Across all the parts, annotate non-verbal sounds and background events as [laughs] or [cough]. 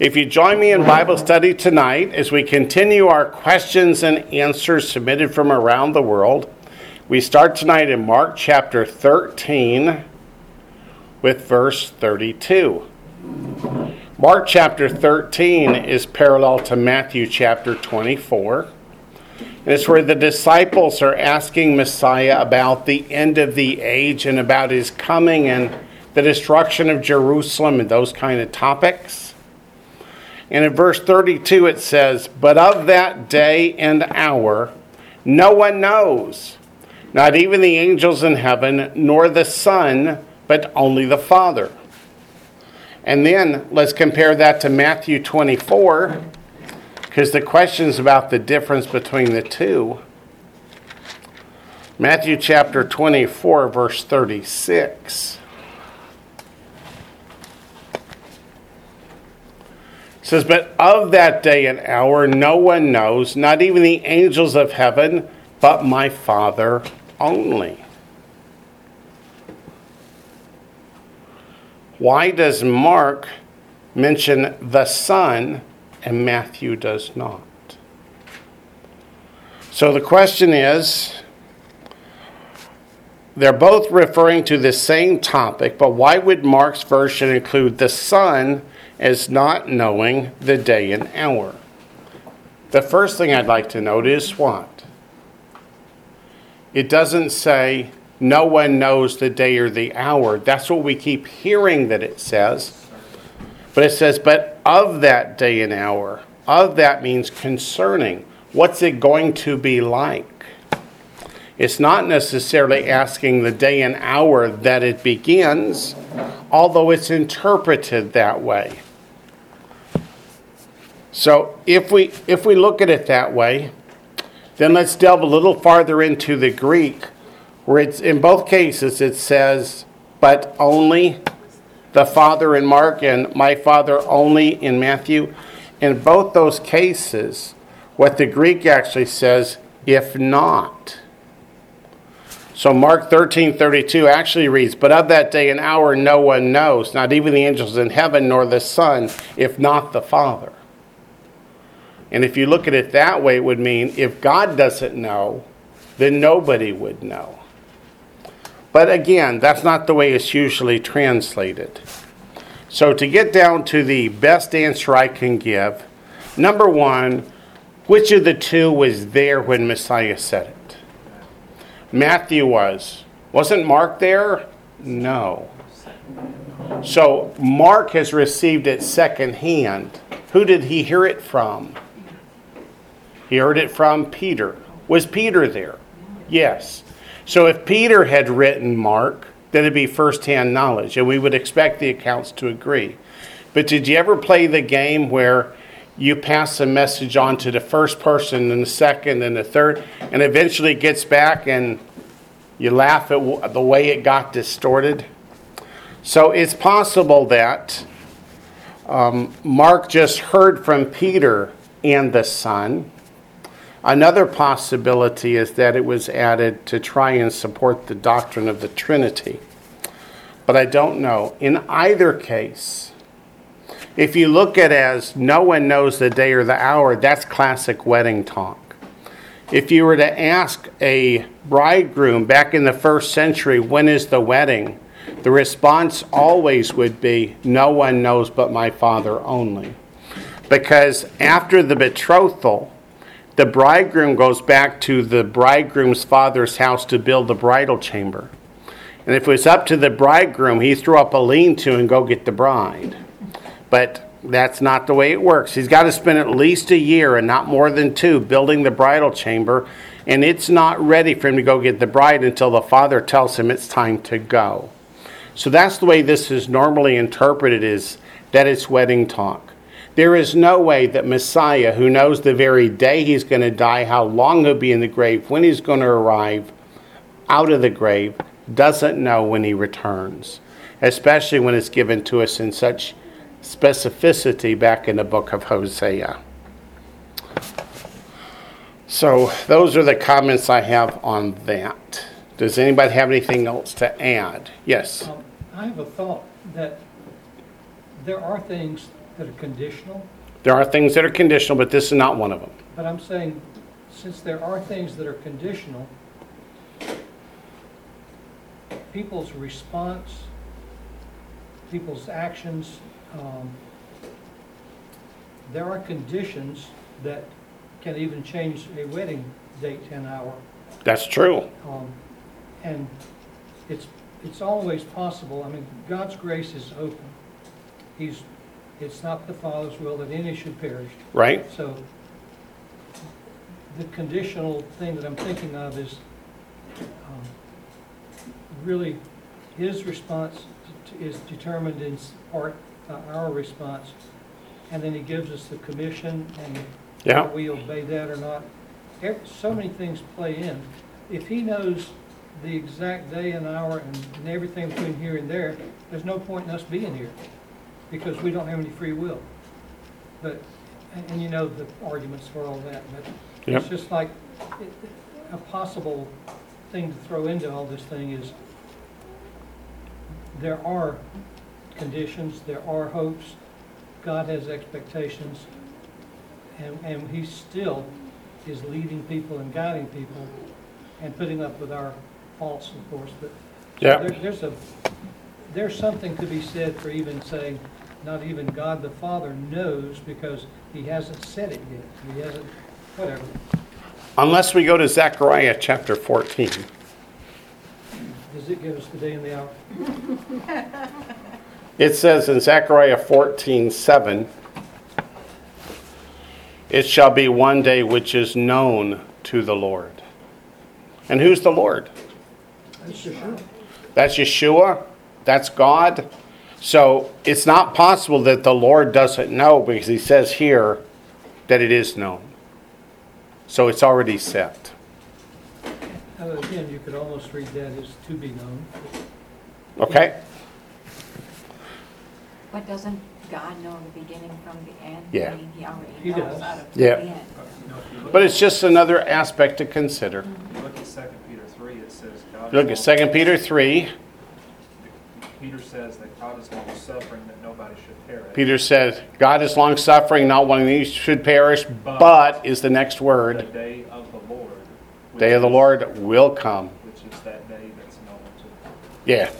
If you join me in Bible study tonight as we continue our questions and answers submitted from around the world, we start tonight in Mark chapter 13 with verse 32. Mark chapter 13 is parallel to Matthew chapter 24. And it's where the disciples are asking Messiah about the end of the age and about his coming and the destruction of Jerusalem and those kind of topics. And in verse 32 it says, But of that day and hour no one knows, not even the angels in heaven, nor the Son, but only the Father. And then let's compare that to Matthew 24, because the question is about the difference between the two. Matthew chapter 24, verse 36. Says, But of that day and hour no one knows, not even the angels of heaven, but my Father only. Why does Mark mention the Son and Matthew does not? So the question is they're both referring to the same topic, but why would Mark's version include the Son as not knowing the day and hour. The first thing I'd like to note is what? It doesn't say no one knows the day or the hour. That's what we keep hearing that it says. But it says, but of that day and hour. Of that means concerning. What's it going to be like? It's not necessarily asking the day and hour that it begins, although it's interpreted that way. So if we if we look at it that way, then let's delve a little farther into the Greek, where it's in both cases it says, but only the Father in Mark and my Father only in Matthew. In both those cases, what the Greek actually says, if not. So Mark 13, 32 actually reads, But of that day and hour no one knows, not even the angels in heaven nor the Son, if not the Father. And if you look at it that way, it would mean if God doesn't know, then nobody would know. But again, that's not the way it's usually translated. So, to get down to the best answer I can give, number one, which of the two was there when Messiah said it? Matthew was. Wasn't Mark there? No. So, Mark has received it secondhand. Who did he hear it from? He heard it from Peter. Was Peter there? Yes. So if Peter had written Mark, then it'd be firsthand knowledge, and we would expect the accounts to agree. But did you ever play the game where you pass a message on to the first person and the second and the third, and eventually it gets back and you laugh at the way it got distorted? So it's possible that um, Mark just heard from Peter and the Son Another possibility is that it was added to try and support the doctrine of the Trinity. But I don't know. In either case, if you look at as no one knows the day or the hour, that's classic wedding talk. If you were to ask a bridegroom back in the first century, when is the wedding? The response always would be, no one knows but my father only. Because after the betrothal, the bridegroom goes back to the bridegroom's father's house to build the bridal chamber. And if it was up to the bridegroom, he threw up a lean to and go get the bride. But that's not the way it works. He's got to spend at least a year and not more than two building the bridal chamber, and it's not ready for him to go get the bride until the father tells him it's time to go. So that's the way this is normally interpreted is that it's wedding talk. There is no way that Messiah, who knows the very day he's going to die, how long he'll be in the grave, when he's going to arrive out of the grave, doesn't know when he returns, especially when it's given to us in such specificity back in the book of Hosea. So, those are the comments I have on that. Does anybody have anything else to add? Yes. Um, I have a thought that there are things that are conditional, There are things that are conditional, but this is not one of them. but I'm saying, since there are things that are conditional, people's response, people's actions, um, there are conditions that can even change a wedding date and hour. That's true. Um, And it's, it's always possible, I mean, God's grace is open. He's, it's not the Father's will that any should perish. Right? So the conditional thing that I'm thinking of is um, really his response is determined in part uh, our response. And then he gives us the commission and Yeah. we obey that or not. So many things play in. If he knows the exact day and hour and and everything between here and there, there's no point in us being here because we don't have any free will. But, and, and you know the arguments for all that, but Yep. it's just like, it- a possible thing to throw into all this thing is there are conditions, there are hopes, God has expectations, and, and he still is leading people and guiding people and putting up with our faults, of course, but Yeah. there, there's a, there's something to be said for even saying, not even God the Father knows because he hasn't said it yet. He hasn't, whatever. Unless we go to Zechariah chapter 14. Does it give us the day and the hour? [laughs] It says in Zechariah 14, 7, It shall be one day which is known to the Lord. And who's the Lord? That's sure. That's Yeshua. That's God. So it's not possible that the Lord doesn't know because he says here that it is known. So it's already set. Uh, Again, you could almost read that as to be known. Okay? But doesn't God know the beginning from the end? Yeah. I mean, He already He knows does. the Yeah. end. No, if you look- But it's just another aspect to consider. if you Look at Second Peter three, it says God. Look at is 2 Peter 3. Peter says that God is long suffering, that nobody should perish. Peter says, God is long suffering, not wanting these should perish, but is the next The word. day of the Lord. Day of the Lord will come. Which is that day that's known to. Yeah.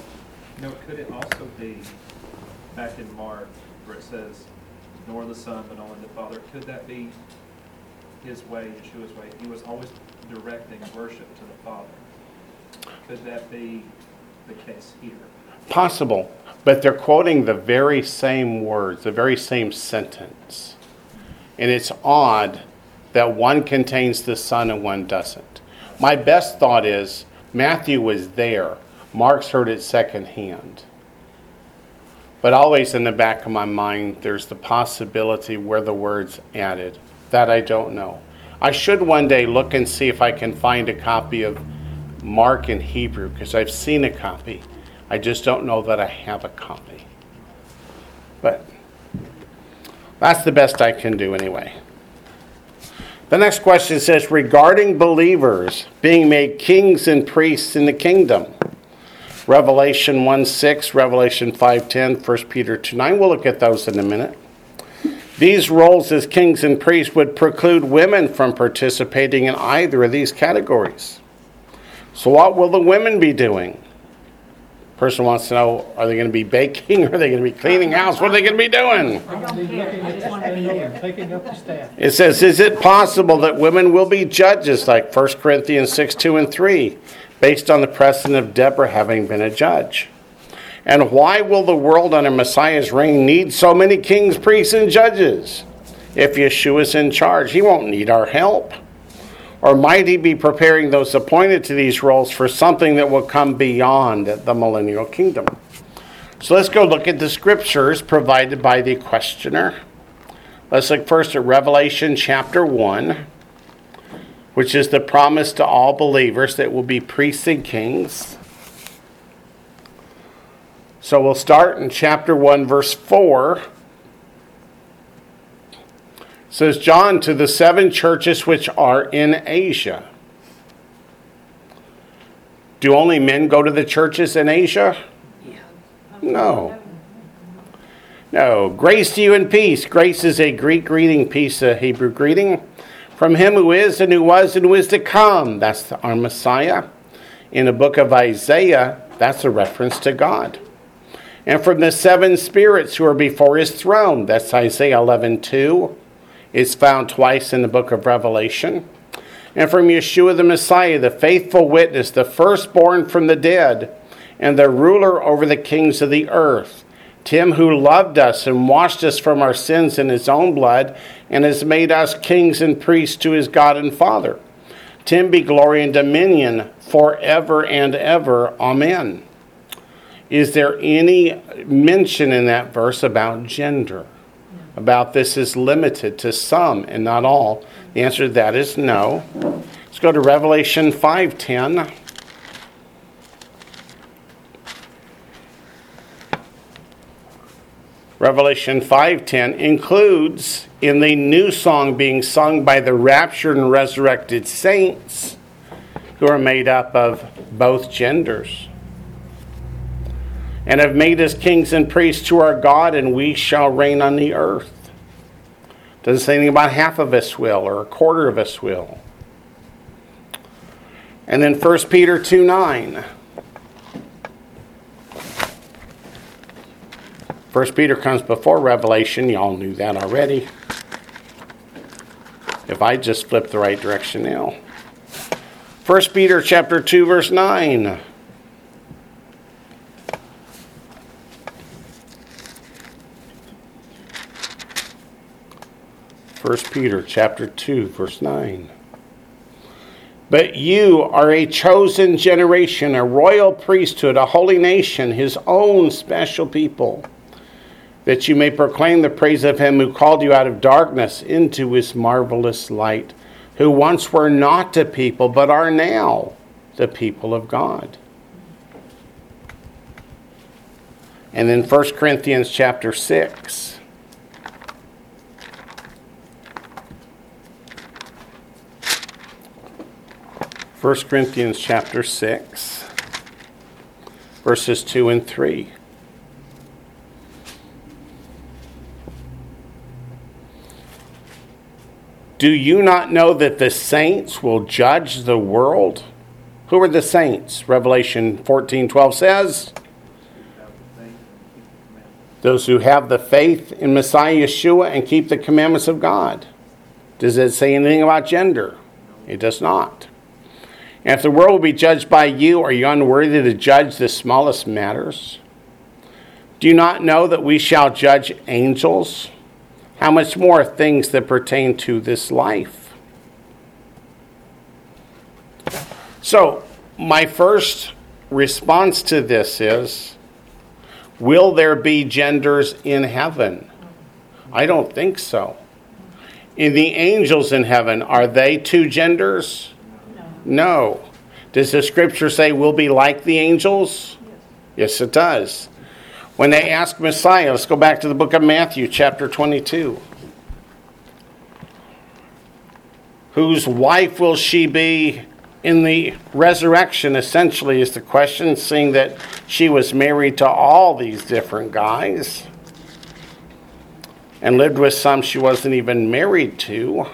No, could it also be back in Mark where it says, nor the Son, but only the Father? Could that be his way, Yeshua's way? He was always directing worship to the Father. Could that be the case here? Possible. But they're quoting the very same words, the very same sentence. And it's odd that one contains the Son and one doesn't. My best thought is Matthew was there, Mark's heard it secondhand. But always in the back of my mind, there's the possibility where the word's added. That I don't know. I should one day look and see if I can find a copy of Mark in Hebrew, because I've seen a copy. I just don't know that I have a copy. But that's the best I can do anyway. The next question says regarding believers being made kings and priests in the kingdom. Revelation 1 6, Revelation 5 10, 1 Peter 2 9. We'll look at those in a minute. These roles as kings and priests would preclude women from participating in either of these categories. So, what will the women be doing? Person wants to know are they going to be baking? [laughs] Are they going to be cleaning house? What are they going to be doing? I don't care, I just want to be spindle there. up the staff. It says, Is it possible that women will be judges like 1 Corinthians 6 2 and 3, based on the precedent of Deborah having been a judge? And why will the world under Messiah's reign need so many kings, priests, and judges? If Yeshua is in charge, he won't need our help. Or might he be preparing those appointed to these roles for something that will come beyond the millennial kingdom? So let's go look at the scriptures provided by the questioner. Let's look first at Revelation chapter 1, which is the promise to all believers that will be priests and kings. So we'll start in chapter 1, verse 4. Says, John to the seven churches which are in Asia. Do only men go to the churches in Asia? No. No. Grace to you and peace. Grace is a Greek greeting, peace a Hebrew greeting. From him who is and who was and who is to come. That's our Messiah. In the book of Isaiah, that's a reference to God. And from the seven spirits who are before his throne. That's Isaiah 11 2. It's found twice in the book of Revelation. And from Yeshua the Messiah, the faithful witness, the firstborn from the dead, and the ruler over the kings of the earth. Tim, who loved us and washed us from our sins in his own blood, and has made us kings and priests to his God and Father. Tim be glory and dominion forever and ever. Amen. Is there any mention in that verse about gender? About this is limited to some and not all? The answer to that is no. Let's go to Revelation 5:10. Revelation 5:10 includes in the new song being sung by the raptured and resurrected saints who are made up of both genders and have made us kings and priests to our God and we shall reign on the earth. Doesn't say anything about half of us will or a quarter of us will. And then 1 Peter 2 9. 1 Peter comes before Revelation. Y'all knew that already. If I just flip the right direction now. 1 Peter chapter 2 verse 9. First Peter chapter 2 verse 9. But you are a chosen generation, a royal priesthood, a holy nation, his own special people that you may proclaim the praise of him who called you out of darkness into his marvelous light, who once were not a people, but are now the people of God. And then 1 Corinthians chapter 6. First Corinthians chapter 6, verses 2 and 3. Do you not know that the saints will judge the world? Who are the saints? Revelation 14 12 says, Those who have the faith in Messiah Yeshua and keep the commandments of God. Does it say anything about gender? It does not. And if the world will be judged by you, are you unworthy to judge the smallest matters? Do you not know that we shall judge angels? How much more things that pertain to this life? So, my first response to this is Will there be genders in heaven? I don't think so. In the angels in heaven, are they two genders? No. Does the scripture say we'll be like the angels? Yes, it does. When they ask Messiah, let's go back to the book of Matthew, chapter 22. Whose wife will she be in the resurrection? Essentially, is the question, seeing that she was married to all these different guys and lived with some she wasn't even married to.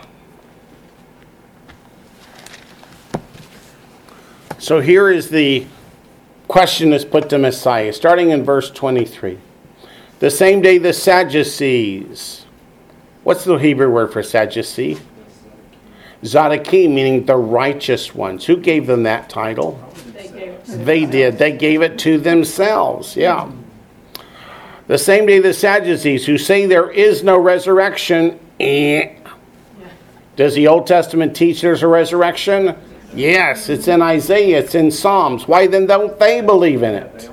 So here is the question that's put to Messiah, starting in verse 23. The same day the Sadducees, what's the Hebrew word for Sadducee? Zadaki, meaning the righteous ones. Who gave them that title? They did. They gave it to themselves. Yeah. The same day the Sadducees, who say there is no resurrection, eh. Does the Old Testament teach there's a resurrection? Yes, it's in Isaiah, it's in Psalms. Why then don't they believe in it?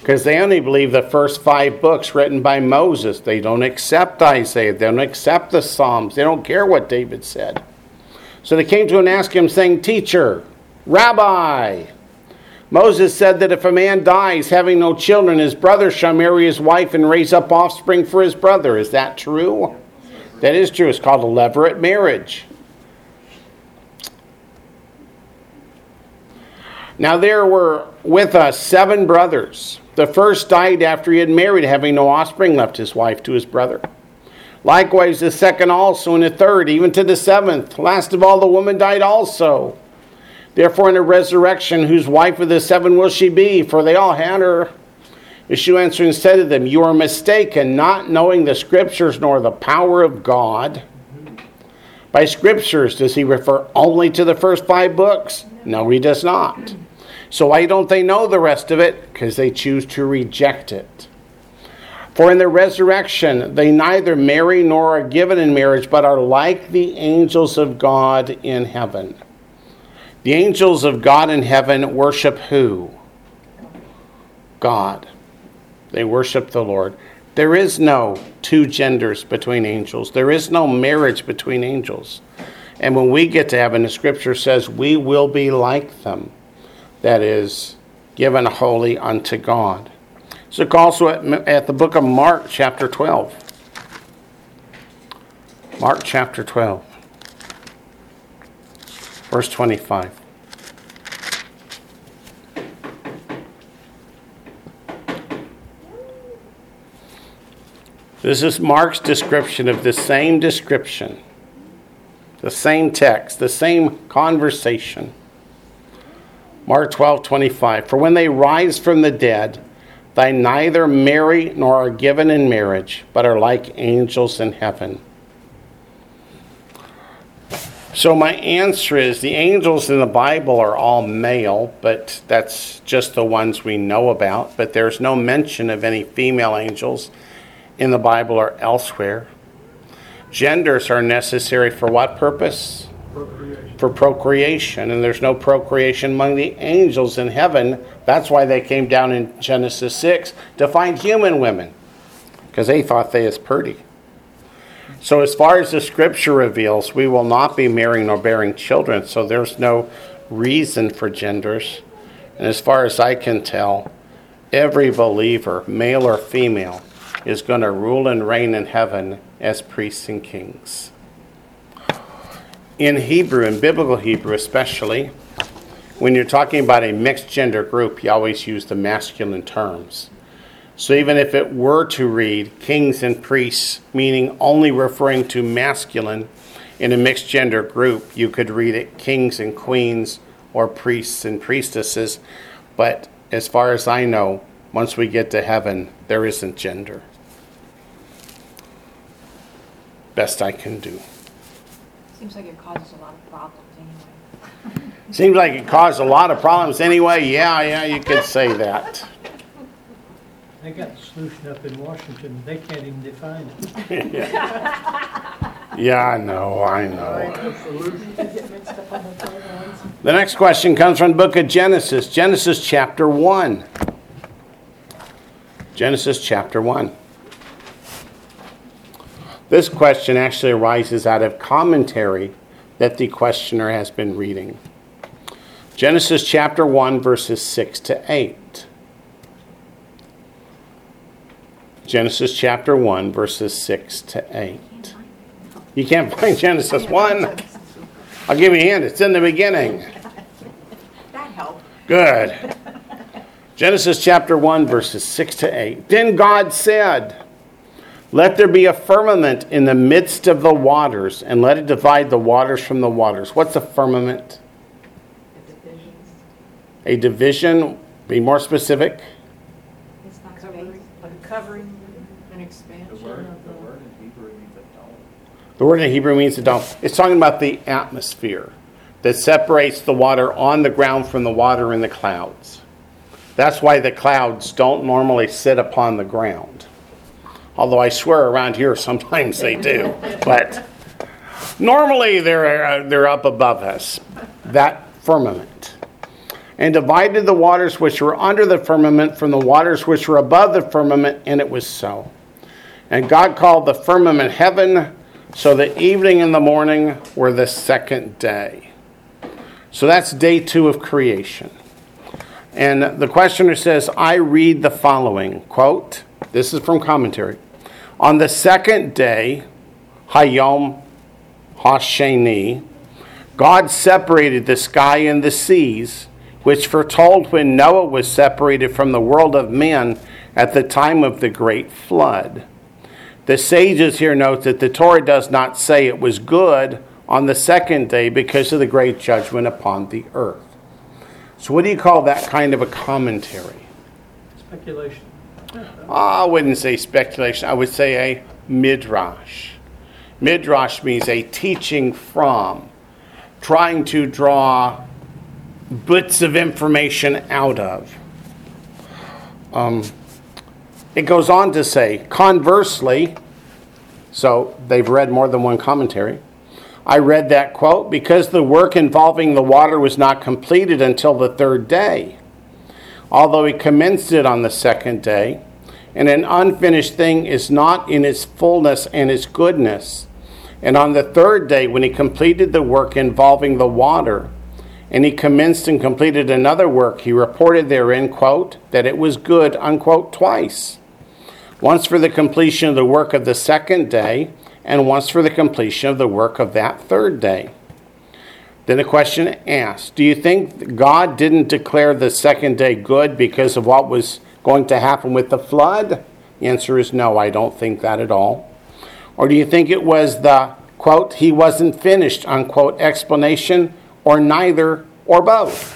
Because they only believe the first five books written by Moses. They don't accept Isaiah, they don't accept the Psalms, they don't care what David said. So they came to him and asked him, saying, Teacher, Rabbi, Moses said that if a man dies having no children, his brother shall marry his wife and raise up offspring for his brother. Is that true? That is true. It's called a levirate marriage. Now there were with us seven brothers. The first died after he had married, having no offspring, left his wife to his brother. Likewise, the second also, and the third, even to the seventh. Last of all, the woman died also. Therefore, in the resurrection, whose wife of the seven will she be? For they all had her. Yeshua answered and said to them, You are mistaken, not knowing the scriptures nor the power of God. By scriptures, does he refer only to the first five books? No, he does not. So why don't they know the rest of it? Because they choose to reject it. For in the resurrection, they neither marry nor are given in marriage, but are like the angels of God in heaven. The angels of God in heaven worship who? God. They worship the Lord. There is no two genders between angels. There is no marriage between angels. And when we get to heaven, the scripture says we will be like them. That is, given wholly unto God. So look also at, at the book of Mark, chapter 12. Mark chapter 12, verse 25. This is Mark's description of the same description, the same text, the same conversation. Mark 12, 25. For when they rise from the dead, they neither marry nor are given in marriage, but are like angels in heaven. So, my answer is the angels in the Bible are all male, but that's just the ones we know about. But there's no mention of any female angels in the Bible or elsewhere. Genders are necessary for what purpose? For procreation, and there's no procreation among the angels in heaven. That's why they came down in Genesis 6 to find human women, because they thought they was pretty. So, as far as the scripture reveals, we will not be marrying nor bearing children, so there's no reason for genders. And as far as I can tell, every believer, male or female, is going to rule and reign in heaven as priests and kings. In Hebrew, in biblical Hebrew especially, when you're talking about a mixed gender group, you always use the masculine terms. So even if it were to read kings and priests, meaning only referring to masculine in a mixed gender group, you could read it kings and queens or priests and priestesses. But as far as I know, once we get to heaven, there isn't gender. Best I can do. Seems like it causes a lot of problems anyway. [laughs] Seems like it caused a lot of problems anyway. Yeah, yeah, you could say that. [laughs] They got the solution up in Washington, they can't even define it. [laughs] Yeah, I know, I know. The next question comes from the book of Genesis, Genesis chapter 1. Genesis chapter 1. This question actually arises out of commentary that the questioner has been reading. Genesis chapter 1, verses 6 to 8. Genesis chapter 1, verses 6 to 8. You can't [laughs] find Genesis 1? I'll give you a hint. It's in the beginning. That helped. Good. Genesis chapter 1, verses 6 to 8. Then God said, Let there be a firmament in the midst of the waters, and let it divide the waters from the waters. What's a firmament? A division. Be more specific. It's not Covering, a covering, an The expansion word, of the the. word in Hebrew means a dome. The word in Hebrew means the dome. It's talking about the atmosphere that separates the water on the ground from the water in the clouds. That's why the clouds don't normally sit upon the ground. Although I swear around here [laughs] sometimes they do. [laughs] But normally they're, uh, they're up above us. That firmament. And divided the waters which were under the firmament from the waters which were above the firmament, and it was so. And God called the firmament heaven, so the evening and the morning were the second day. So that's day two of creation. And the questioner says, I read the following quote, this is from commentary. On the second day, Hayom Hasheni, God separated the sky and the seas, which foretold when Noah was separated from the world of men at the time of the great flood. The sages here note that the Torah does not say it was good on the second day because of the great judgment upon the earth. So, what do you call that kind of a commentary? Speculation. I wouldn't say speculation, I would say a midrash. Midrash means a teaching from, trying to draw bits of information out of. Um, it goes on to say, conversely, so they've read more than one commentary. I read that quote because the work involving the water was not completed until the third day, although he commenced it on the second day. And an unfinished thing is not in its fullness and its goodness. And on the third day, when he completed the work involving the water, and he commenced and completed another work, he reported therein, quote, that it was good, unquote, twice. Once for the completion of the work of the second day, and once for the completion of the work of that third day. Then a question asked Do you think God didn't declare the second day good because of what was going to happen with the flood? The answer is no, I don't think that at all. Or do you think it was the, quote, he wasn't finished, unquote, explanation, or neither, or both?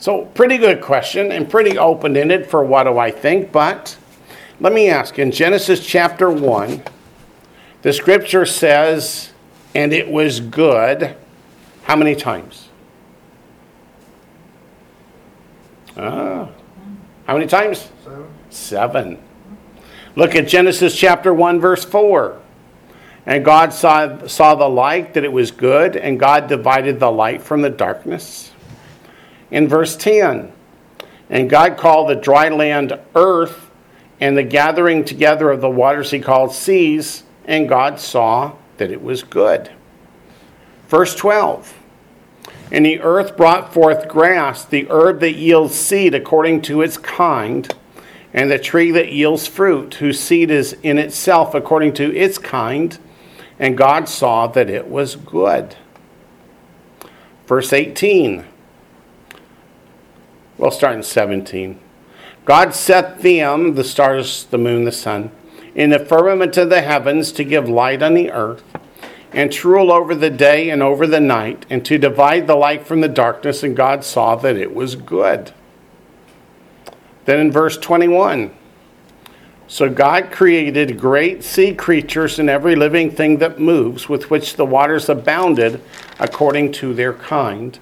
So, pretty good question and pretty open ended for what do I think, but let me ask in Genesis chapter 1, the scripture says, and it was good, how many times? Ah, how many times? Seven. Seven. Look at Genesis chapter 1, verse 4. And God saw, saw the light, that it was good, and God divided the light from the darkness. In verse 10, and God called the dry land earth, and the gathering together of the waters he called seas, and God saw that it was good. Verse 12, and the earth brought forth grass, the herb that yields seed according to its kind and the tree that yields fruit, whose seed is in itself according to its kind. And God saw that it was good. Verse 18. We'll start in 17. God set them, the stars, the moon, the sun, in the firmament of the heavens to give light on the earth, and to rule over the day and over the night, and to divide the light from the darkness. And God saw that it was good. Then in verse 21, so God created great sea creatures and every living thing that moves, with which the waters abounded according to their kind,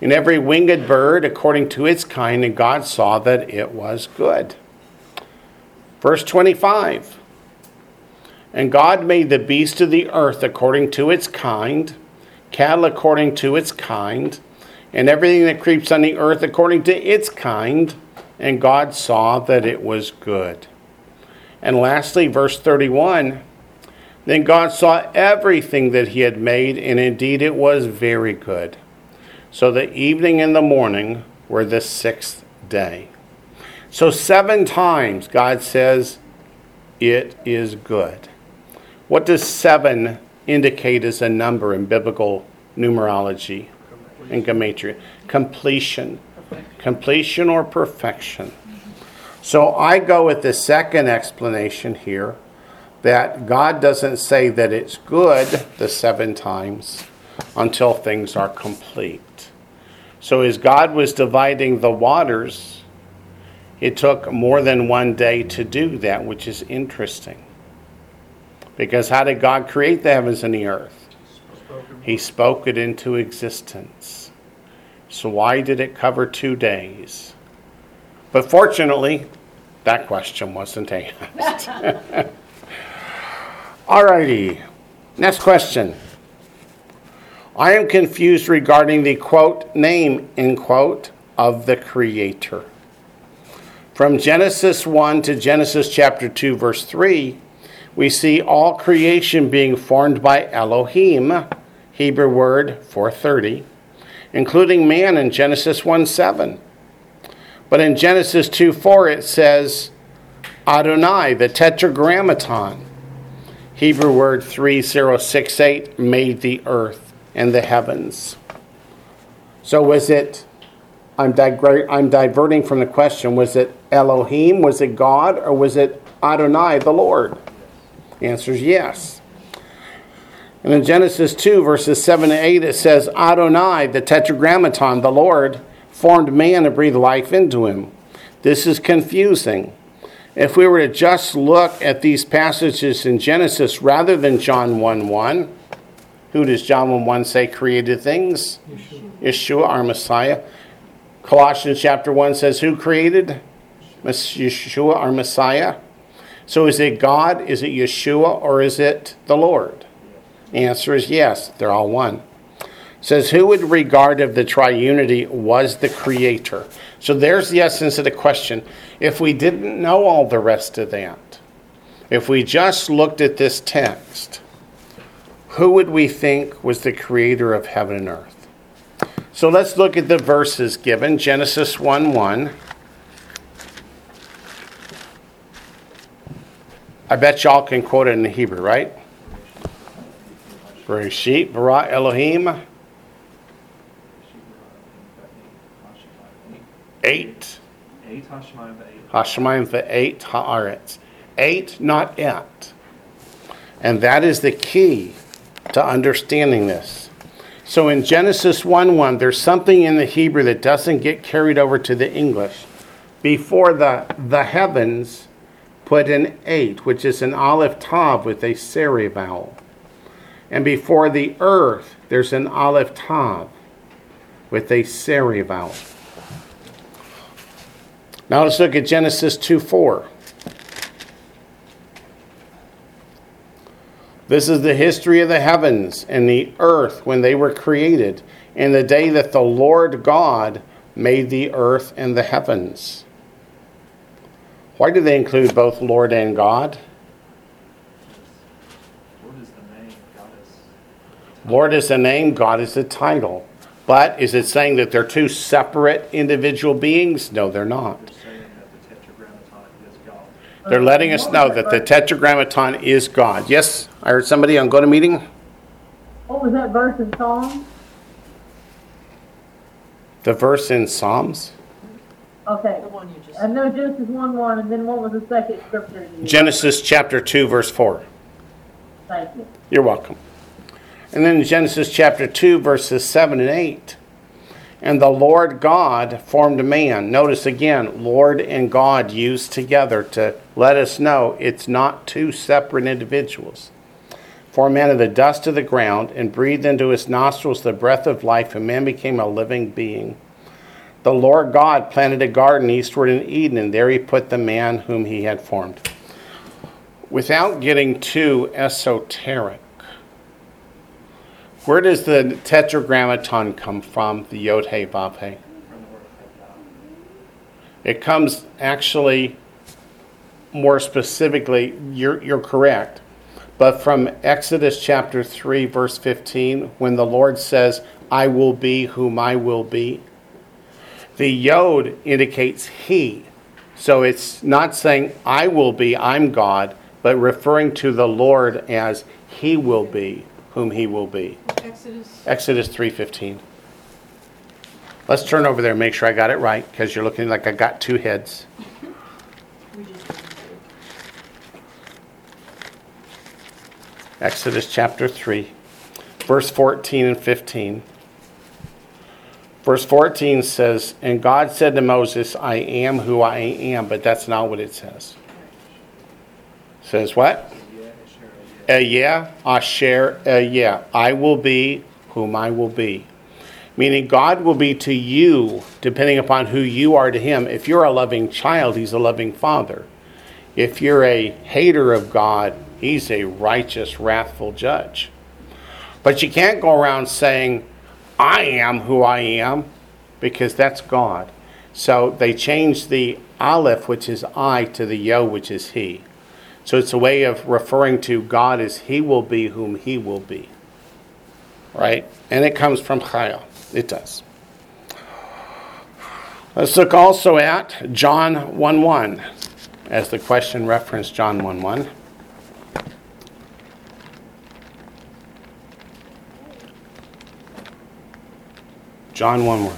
and every winged bird according to its kind, and God saw that it was good. Verse 25 And God made the beast of the earth according to its kind, cattle according to its kind, and everything that creeps on the earth according to its kind and God saw that it was good. And lastly, verse 31 Then God saw everything that he had made, and indeed it was very good. So the evening and the morning were the sixth day. So, seven times God says, It is good. What does seven indicate as a number in biblical numerology and gematria? Completion completion or perfection. So I go with the second explanation here that God doesn't say that it's good the seven times until things are complete. So as God was dividing the waters, it took more than one day to do that, which is interesting. Because how did God create the heavens and the earth? He spoke it into existence. So why did it cover two days? But fortunately, that question wasn't asked. [laughs] Alrighty, next question. I am confused regarding the quote name in quote of the Creator. From Genesis 1 to Genesis chapter 2, verse 3, we see all creation being formed by Elohim, Hebrew word 430 including man in Genesis 1 7. But in Genesis 2 4, it says Adonai, the tetragrammaton, Hebrew word 3068, made the earth and the heavens. So was it, I'm digre- I'm diverting from the question, was it Elohim, was it God, or was it Adonai, the Lord? The answer is yes. And in Genesis 2, verses 7 to 8, it says, Adonai, the tetragrammaton, the Lord, formed man and breathed life into him. This is confusing. If we were to just look at these passages in Genesis rather than John 1 1, who does John 1 1 say created things? Yeshua. Yeshua, our Messiah. Colossians chapter 1 says, Who created? Yeshua, our Messiah. So is it God, is it Yeshua, or is it the Lord? The answer is yes, they're all one. It says, Who would regard of the triunity was the creator? So there's the essence of the question. If we didn't know all the rest of that, if we just looked at this text, who would we think was the creator of heaven and earth? So let's look at the verses given Genesis 1 1. I bet y'all can quote it in the Hebrew, right? Bereshit, bara Elohim, 8. Eight Hashemayim ve'et haaretz. Eight, not et. And that is the key to understanding this. So in Genesis 1 1, there's something in the Hebrew that doesn't get carried over to the English. Before the, the heavens, put an eight, which is an aleph tav with a seri vowel. And before the earth, there's an aleph tav with a seri vowel. Now let's look at Genesis 2 4. This is the history of the heavens and the earth when they were created, in the day that the Lord God made the earth and the heavens. Why do they include both Lord and God? Lord is the name, God is. Lord is the name, God is the title. But is it saying that they're two separate individual beings? No, they're not. They're saying that the tetragrammaton is God. They're uh, letting us know that the tetragrammaton is God. Yes, I heard somebody on GoToMeeting. What was that verse in Psalms? The verse in Psalms. Okay. The one you just. I know Genesis 1 1, and then what was the second scripture? you used? Genesis chapter 2, verse 4. Thank you. You're welcome. And then Genesis chapter 2, verses 7 and 8. And the Lord God formed man. Notice again, Lord and God used together to let us know it's not two separate individuals. Formed man of the dust of the ground and breathed into his nostrils the breath of life, and man became a living being. The Lord God planted a garden eastward in Eden, and there he put the man whom he had formed. Without getting too esoteric, where does the tetragrammaton come from, the Yod He Vav He? It comes actually, more specifically, you're, you're correct, but from Exodus chapter 3, verse 15, when the Lord says, I will be whom I will be, the Yod indicates He. So it's not saying, I will be, I'm God, but referring to the Lord as He will be whom He will be. Exodus, Exodus 3:15. Let's turn over there and make sure I got it right because you're looking like I got two heads. we just. did Exodus chapter 3, verse 14 and 15. Verse 14 says, And God said to Moses, I am who I am, but that's not what it says. It says what? Ehyeh, Asher, Ehyeh. I will be whom I will be. Meaning God will be to you depending upon who you are to him. If you're a loving child, he's a loving father. If you're a hater of God, he's a righteous, wrathful judge. But you can't go around saying, I am who I am, because that's God. So they changed the aleph, which is I, to the yo, which is he. So it's a way of referring to God as he will be whom he will be. Right? And it comes from Chaya. It does. Let's look also at John 1 1, as the question referenced John 1 1. John 1 1.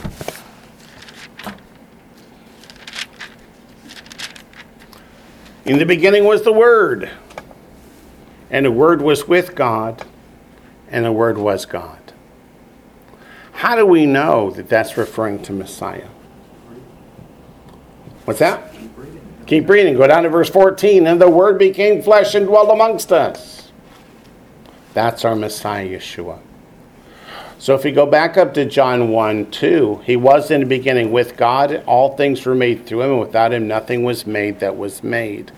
In the beginning was the Word, and the Word was with God, and the Word was God. How do we know that that's referring to Messiah? What's that? Keep reading. Go down to verse 14. And the Word became flesh and dwelt amongst us. That's our Messiah, Yeshua. So if we go back up to John 1 2, he was in the beginning with God. All things were made through him, and without him, nothing was made that was made.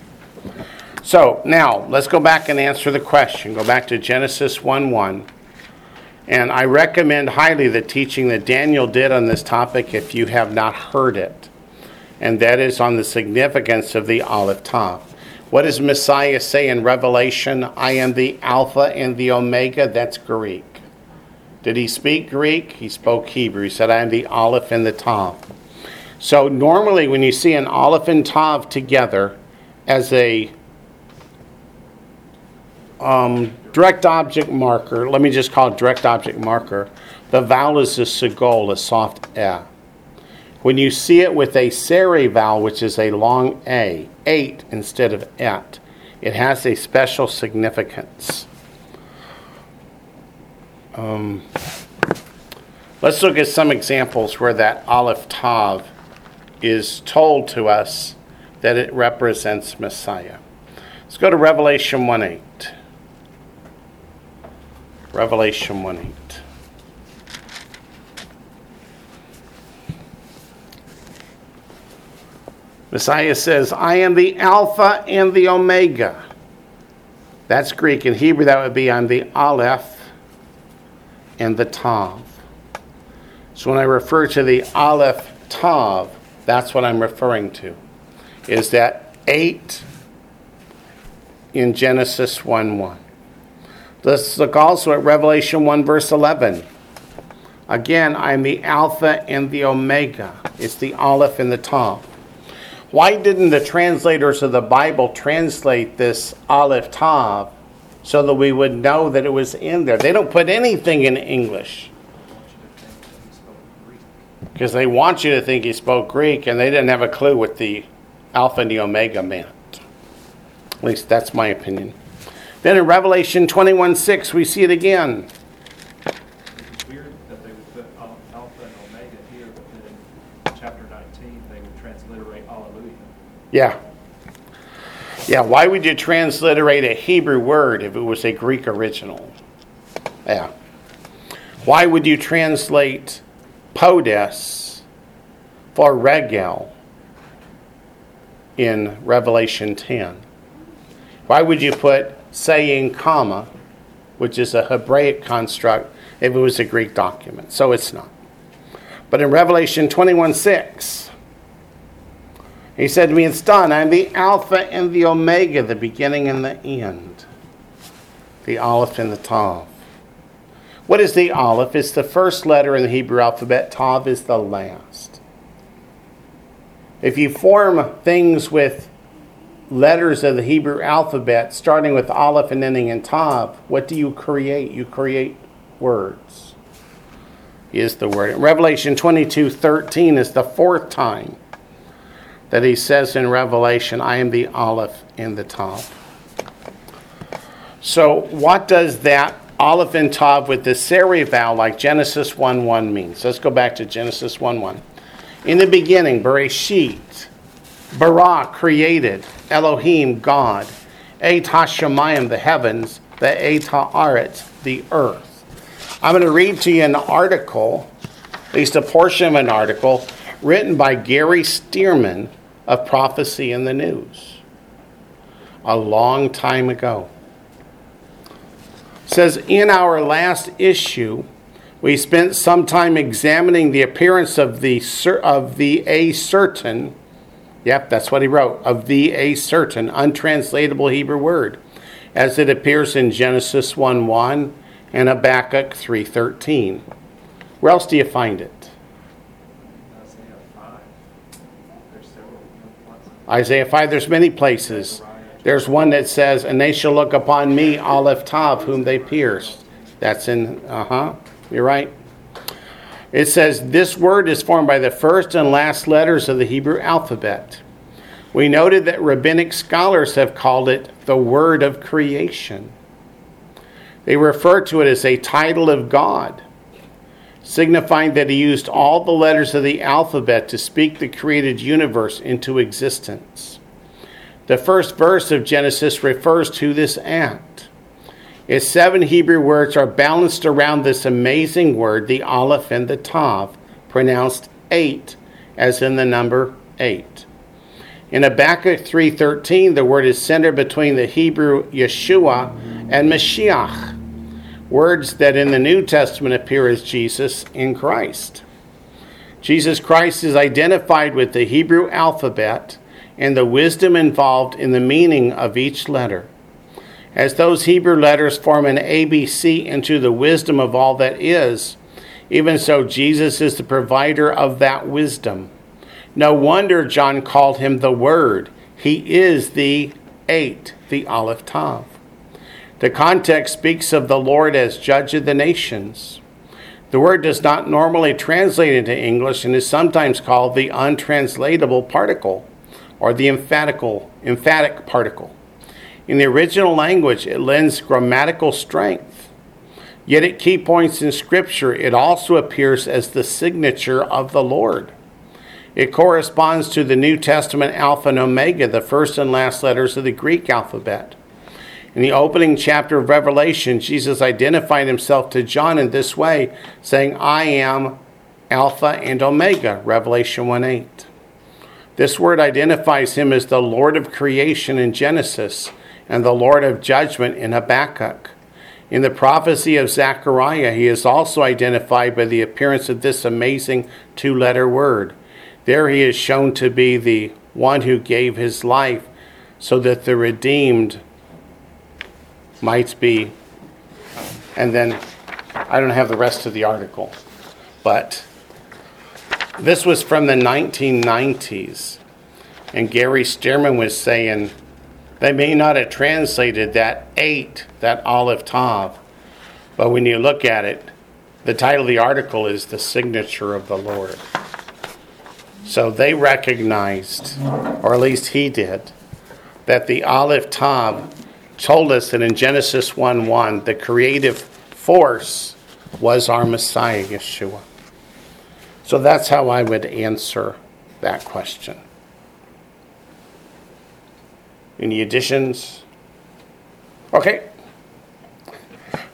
So now let's go back and answer the question. Go back to Genesis 1 1. And I recommend highly the teaching that Daniel did on this topic if you have not heard it. And that is on the significance of the Aleph Tav. What does Messiah say in Revelation? I am the Alpha and the Omega. That's Greek. Did he speak Greek? He spoke Hebrew. He said, I am the Aleph and the Tav. So normally when you see an Aleph and Tav together as a um, direct object marker, let me just call it direct object marker, the vowel is a segol, a soft eh. When you see it with a seri vowel, which is a long a, eight instead of et, it has a special significance. Um, let's look at some examples where that Aleph Tav is told to us that it represents Messiah. Let's go to Revelation 1 8. Revelation 1 8. Messiah says, I am the Alpha and the Omega. That's Greek. In Hebrew, that would be I'm the Aleph and the Tav. So when I refer to the Aleph Tav, that's what I'm referring to. Is that 8 in Genesis 1 1. Let's look also at Revelation 1, verse 11. Again, I'm the Alpha and the Omega. It's the Aleph and the Tav. Why didn't the translators of the Bible translate this Aleph Tav so that we would know that it was in there? They don't put anything in English because they want you to think he spoke Greek and they didn't have a clue what the Alpha and the Omega meant. At least that's my opinion. Then in Revelation 21 6, we see it again. It's weird that they would put Alpha and Omega here, but then in chapter 19, they would transliterate Alleluia. Yeah. Yeah, why would you transliterate a Hebrew word if it was a Greek original? Yeah. Why would you translate Podes for Regel in Revelation 10? Why would you put saying comma, which is a Hebraic construct, if it was a Greek document? So it's not. But in Revelation 21 6, he said to me, It's done. I'm the Alpha and the Omega, the beginning and the end, the Aleph and the Tav. What is the Aleph? It's the first letter in the Hebrew alphabet. Tav is the last. If you form things with letters of the Hebrew alphabet, starting with Aleph and ending in Tav, what do you create? You create words. Is the word. Revelation 22 13 is the fourth time that he says in Revelation, I am the Aleph and the Tav. So, what does that Aleph and Tav with the seri vowel like Genesis 1 1 means? Let's go back to Genesis 1 1. In the beginning, Bereshit, Bara created, Elohim, God, Et HaShemayim, the heavens, the Et HaAretz, the earth. I'm going to read to you an article, at least a portion of an article, written by Gary Stearman of Prophecy in the News a long time ago. It says in our last issue, we spent some time examining the appearance of the of the a certain, yep, that's what he wrote, of the a certain untranslatable Hebrew word, as it appears in Genesis 1 1 and Habakkuk 3.13. Where else do you find it? Isaiah 5. There's several ones. Isaiah 5, there's many places. There's one that says, And they shall look upon me, Aleph Tav, whom they pierced. That's in, uh huh, you're right. It says this word is formed by the first and last letters of the Hebrew alphabet. We noted that rabbinic scholars have called it the word of creation. They refer to it as a title of God, signifying that he used all the letters of the alphabet to speak the created universe into existence. The first verse of Genesis refers to this act. Its seven Hebrew words are balanced around this amazing word, the Aleph and the Tav, pronounced eight, as in the number eight. In Habakkuk 3:13, the word is centered between the Hebrew Yeshua and Mashiach, words that in the New Testament appear as Jesus in Christ. Jesus Christ is identified with the Hebrew alphabet and the wisdom involved in the meaning of each letter. As those Hebrew letters form an ABC into the wisdom of all that is, even so Jesus is the provider of that wisdom. No wonder John called him the Word. He is the eight, the Aleph Tav. The context speaks of the Lord as judge of the nations. The word does not normally translate into English and is sometimes called the untranslatable particle or the emphatical, emphatic particle. In the original language, it lends grammatical strength. Yet at key points in Scripture, it also appears as the signature of the Lord. It corresponds to the New Testament Alpha and Omega, the first and last letters of the Greek alphabet. In the opening chapter of Revelation, Jesus identified himself to John in this way, saying, I am Alpha and Omega, Revelation 1 8. This word identifies him as the Lord of creation in Genesis and the Lord of judgment in Habakkuk. In the prophecy of Zechariah, he is also identified by the appearance of this amazing two letter word. There he is shown to be the one who gave his life so that the redeemed might be. And then I don't have the rest of the article, but this was from the 1990s. And Gary Stearman was saying they may not have translated that eight, that Aleph Tav, but when you look at it, the title of the article is The Signature of the Lord. So they recognized, or at least he did, that the Aleph Tav told us that in Genesis 1 1, the creative force was our Messiah, Yeshua. So that's how I would answer that question. Any additions? Okay.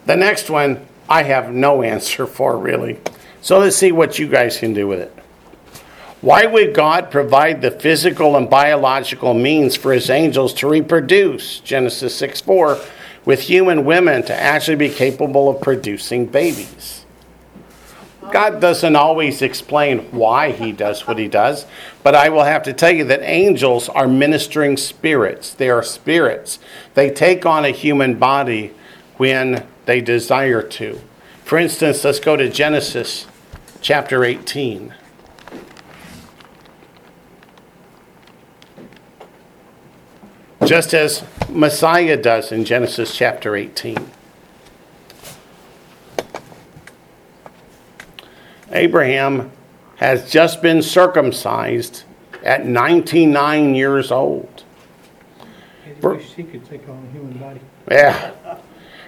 The next one I have no [laughs] answer for, really. So let's see what you guys can do with it. Why would God provide the physical and biological means for his angels to reproduce, Genesis 6 4, with human women to actually be capable of producing babies? God doesn't always explain why he does what he does, but I will have to tell you that angels are ministering spirits. They are spirits. They take on a human body when they desire to. For instance, let's go to Genesis chapter 18. Just as Messiah does in Genesis chapter 18. Abraham has just been circumcised at 99 years old. He he could take on a human body. Yeah.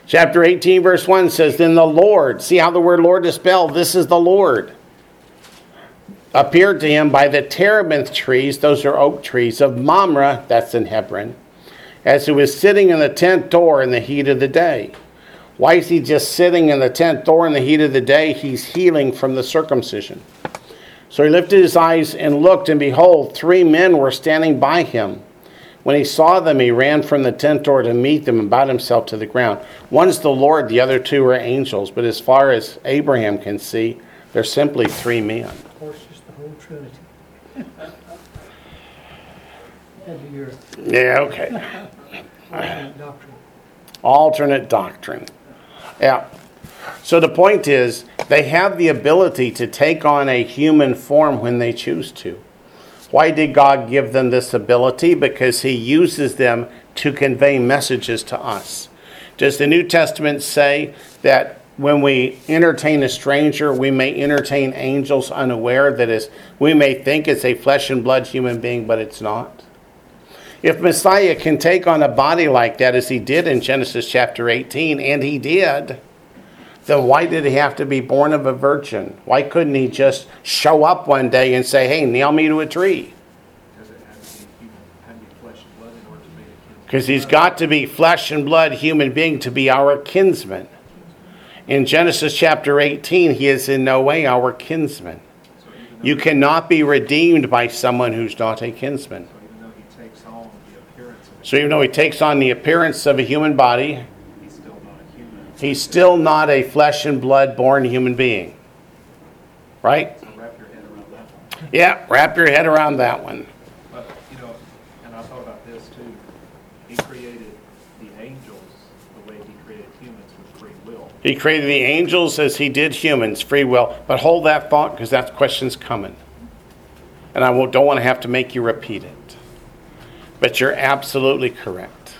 Chapter 18, verse 1 says, Then the Lord, see how the word Lord is spelled? This is the Lord. Appeared to him by the terebinth trees, those are oak trees, of Mamre, that's in Hebron, as he was sitting in the tent door in the heat of the day. Why is he just sitting in the tent door in the heat of the day? He's healing from the circumcision. So he lifted his eyes and looked, and behold, three men were standing by him. When he saw them, he ran from the tent door to meet them and bowed himself to the ground. One's the Lord, the other two are angels, but as far as Abraham can see, they're simply three men. Of course, just the whole Trinity. [laughs] That'd be your Yeah, okay. [laughs] alternate doctrine. alternate doctrine. Yeah. So the point is, they have the ability to take on a human form when they choose to. Why did God give them this ability? Because He uses them to convey messages to us. Does the New Testament say that when we entertain a stranger, we may entertain angels unaware that is, we may think it's a flesh and blood human being, but it's not. If Messiah can take on a body like that, as he did in Genesis chapter 18, and he did, then why did he have to be born of a virgin? Why couldn't he just show up one day and say, hey, nail me to a tree? Because he's got to be flesh and blood human being to be our kinsman. In Genesis chapter 18, he is in no way our kinsman. You cannot be redeemed by someone who's not a kinsman. so even though he takes on the appearance of a So even though he takes on the appearance of a human body, he's still not a human. he's still not a flesh and blood born human being. Right? So wrap your head around that one. Yeah, wrap your head around that one. But, you know, and I thought about this too. He created the angels the way he created humans with free will. He created the angels as he did humans, free will. But hold that thought because that question's coming. And I don't want to have to make you repeat it. But you're absolutely correct.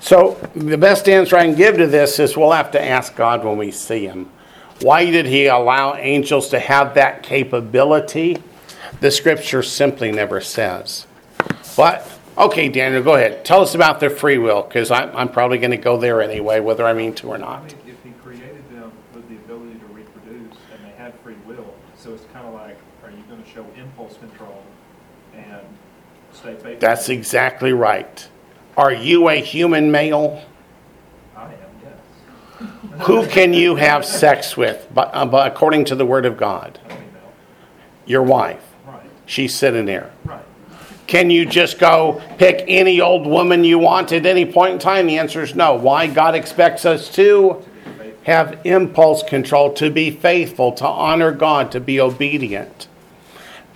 So, the best answer I can give to this is we'll have to ask God when we see Him. Why did He allow angels to have that capability? The scripture simply never says. But, okay, Daniel, go ahead. Tell us about their free will because I'm, I'm probably going to go there anyway, whether I mean to or not. I not. mean, if he created them with the ability to reproduce and they had free will, so it's kind of like, are you going to show impulse control and stay faithful? That's exactly right. Are you a human male? I am, yes. Who can you have sex with, but, uh, but according to the Word of God? Your wife. Right, She's sitting there. right. Can you just go pick any old woman you want at any point in time? The answer is no. Why? God expects us to To have impulse control, to be faithful, to honor God, to be obedient.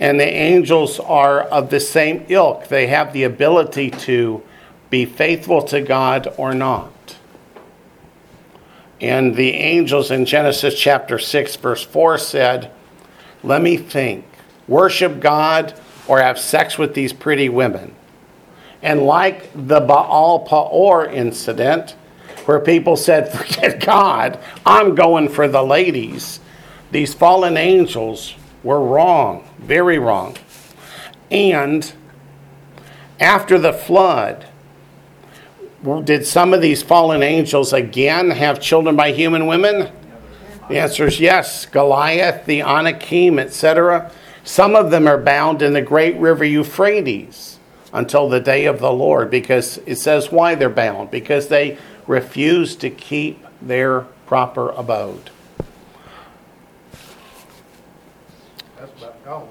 And the angels are of the same ilk. They have the ability to be faithful to God or not. And the angels in Genesis chapter 6, verse 4 said, Let me think, worship God or have sex with these pretty women. And like the Baal Peor incident, where people said, Forget God, I'm going for the ladies, these fallen angels were wrong, very wrong. And after the flood, did some of these fallen angels again have children by human women? The answer is yes. Goliath, the Anakim, etc. Some of them are bound in the great river Euphrates until the day of the Lord because it says why they're bound because they refuse to keep their proper abode. That's about gone.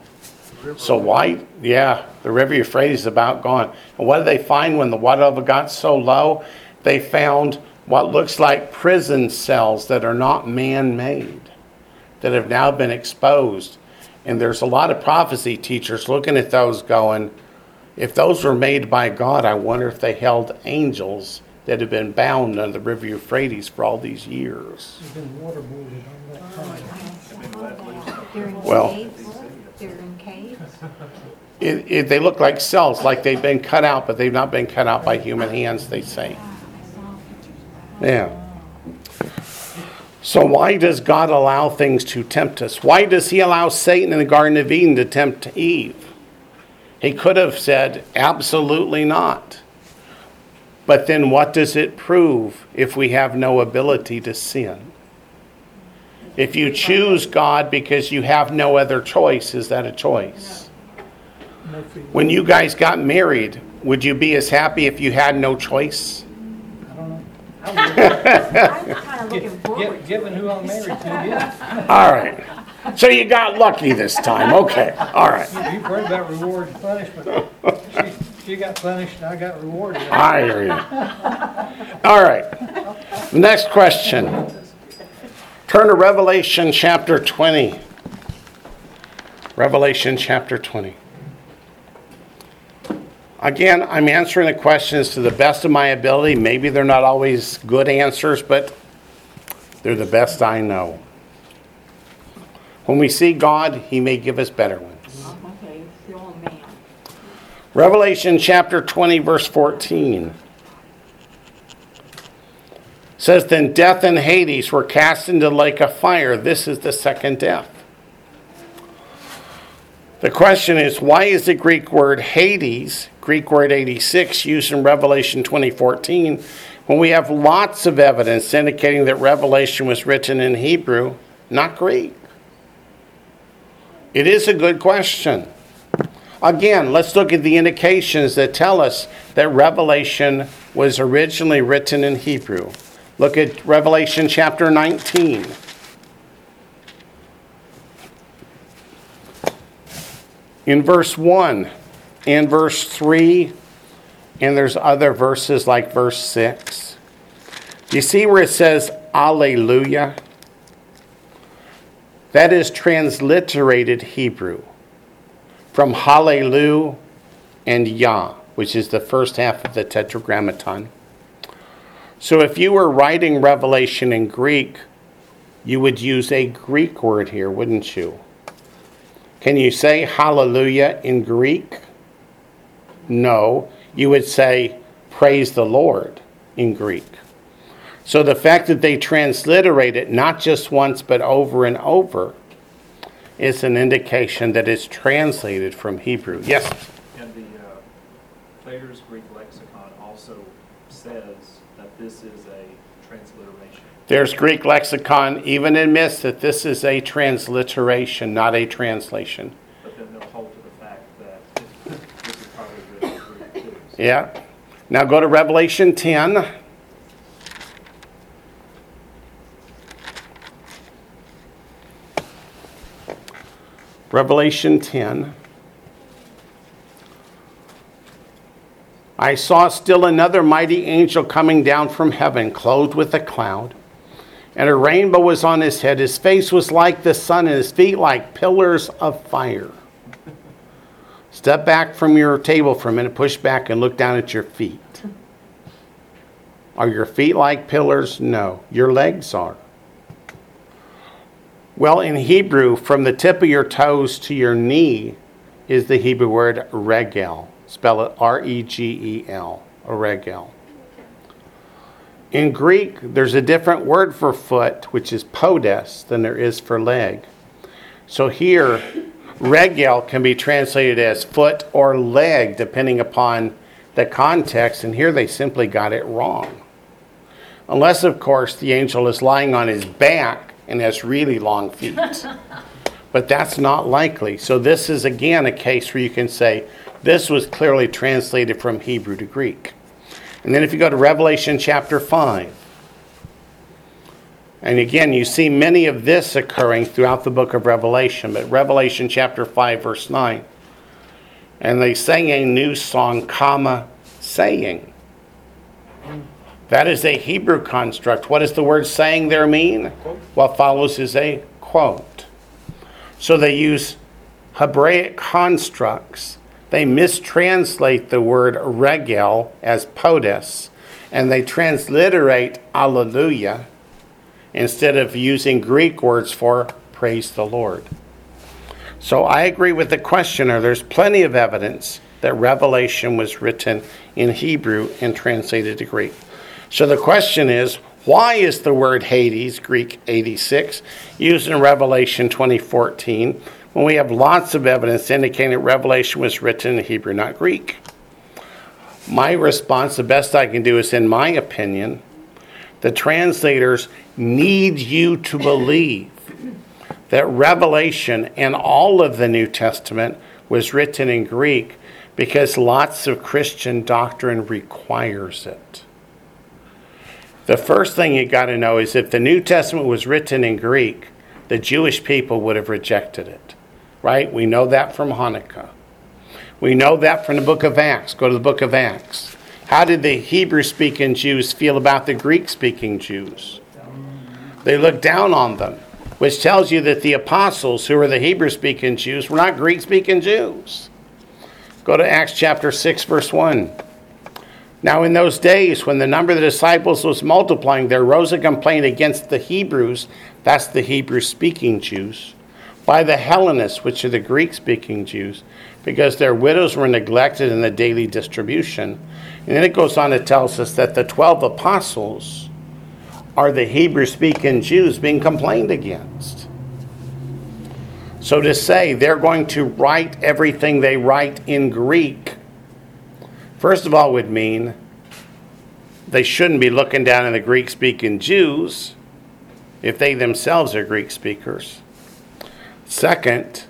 The river So went- why? Yeah, the river Euphrates is about gone. And what did they find when the water level got so low? They found what looks like prison cells that are not man-made, that have now been exposed. And there's a lot of prophecy teachers looking at those going, if those were made by God, I wonder if they held angels that have been bound on the river Euphrates for all these years. You've been waterboarded on that time. They're in Well- caves, they're in caves. It, it, they look like cells, like they've been cut out, but they've not been cut out by human hands, they say. Yeah. So, why does God allow things to tempt us? Why does He allow Satan in the Garden of Eden to tempt Eve? He could have said, absolutely not. But then, what does it prove if we have no ability to sin? If you choose God because you have no other choice, is that a choice? No free will. When you guys got married, would you be as happy if you had no choice? I don't know. I'm kind of looking forward to Given who I'm married to, yeah. All right. So you got lucky this time. Okay. All right. You- You've heard about reward and punishment. She, she got punished and I got rewarded. I hear you. All right. Next question. Turn to Revelation chapter 20. Revelation chapter 20. Again, I'm answering the questions to the best of my ability. Maybe they're not always good answers, but they're the best I know. When we see God, He may give us better ones. Revelation chapter 20, verse 14 says, says, Then death and Hades were cast into the lake of fire. This is the second death. The question is, why is the Greek word Hades, Greek word 86, used in Revelation 2014 when we have lots of evidence indicating that Revelation was written in Hebrew, not Greek? It is a good question. Again, let's look at the indications that tell us that Revelation was originally written in Hebrew. Look at Revelation chapter 19. In verse 1 and verse 3, and there's other verses like verse 6. You see where it says Alleluia? That is transliterated Hebrew from Hallelu and Yah, which is the first half of the Tetragrammaton. So if you were writing Revelation in Greek, you would use a Greek word here, wouldn't you? Can you say hallelujah in Greek? No. You would say praise the Lord in Greek. So the fact that they transliterate it not just once but over and over is an indication that it's translated from Hebrew. Yes? And the uh, Greek lexicon also says that this is. There's Greek lexicon even admits that this is a transliteration, not a translation. But then they'll hold to the fact that this is probably Greek too. So Yeah. Now go to Revelation 10. Revelation 10. I saw still another mighty angel coming down from heaven, clothed with a cloud, and a rainbow was on his head. His face was like the sun, and his feet like pillars of fire. Step back from your table for a minute, push back, and look down at your feet. Are your feet like pillars? No. Your legs are. Well, in Hebrew, from the tip of your toes to your knee is the Hebrew word regel. Spell it R E G E L, regel. In Greek, there's a different word for foot, which is podes, than there is for leg. So here, regel can be translated as foot or leg, depending upon the context, and here they simply got it wrong. Unless, of course, the angel is lying on his back and has really long feet. [laughs] but that's not likely. So, this is again a case where you can say this was clearly translated from Hebrew to Greek. And then, if you go to Revelation chapter 5, and again, you see many of this occurring throughout the book of Revelation, but Revelation chapter 5, verse 9. And they sang a new song, comma, saying. That is a Hebrew construct. What does the word saying there mean? What follows is a quote. So they use Hebraic constructs. They mistranslate the word regel as podes, and they transliterate alleluia instead of using Greek words for praise the Lord. So I agree with the questioner. There's plenty of evidence that Revelation was written in Hebrew and translated to Greek. So the question is why is the word Hades, Greek 86, used in Revelation 2014 when we have lots of evidence indicating that Revelation was written in Hebrew, not Greek? My response, the best I can do, is in my opinion, the translators need you to believe that Revelation and all of the New Testament was written in Greek because lots of Christian doctrine requires it. The first thing you got to know is if the New Testament was written in Greek, the Jewish people would have rejected it. Right? We know that from Hanukkah. We know that from the book of Acts. Go to the book of Acts. How did the Hebrew speaking Jews feel about the Greek speaking Jews? They looked down on them, which tells you that the apostles, who were the Hebrew speaking Jews, were not Greek speaking Jews. Go to Acts chapter 6, verse 1. Now, in those days, when the number of the disciples was multiplying, there rose a complaint against the Hebrews, that's the Hebrew speaking Jews, by the Hellenists, which are the Greek speaking Jews, because their widows were neglected in the daily distribution. And then it goes on to tell us that the 12 apostles are the Hebrew speaking Jews being complained against. So to say they're going to write everything they write in Greek, first of all, would mean they shouldn't be looking down on the Greek speaking Jews if they themselves are Greek speakers. Second,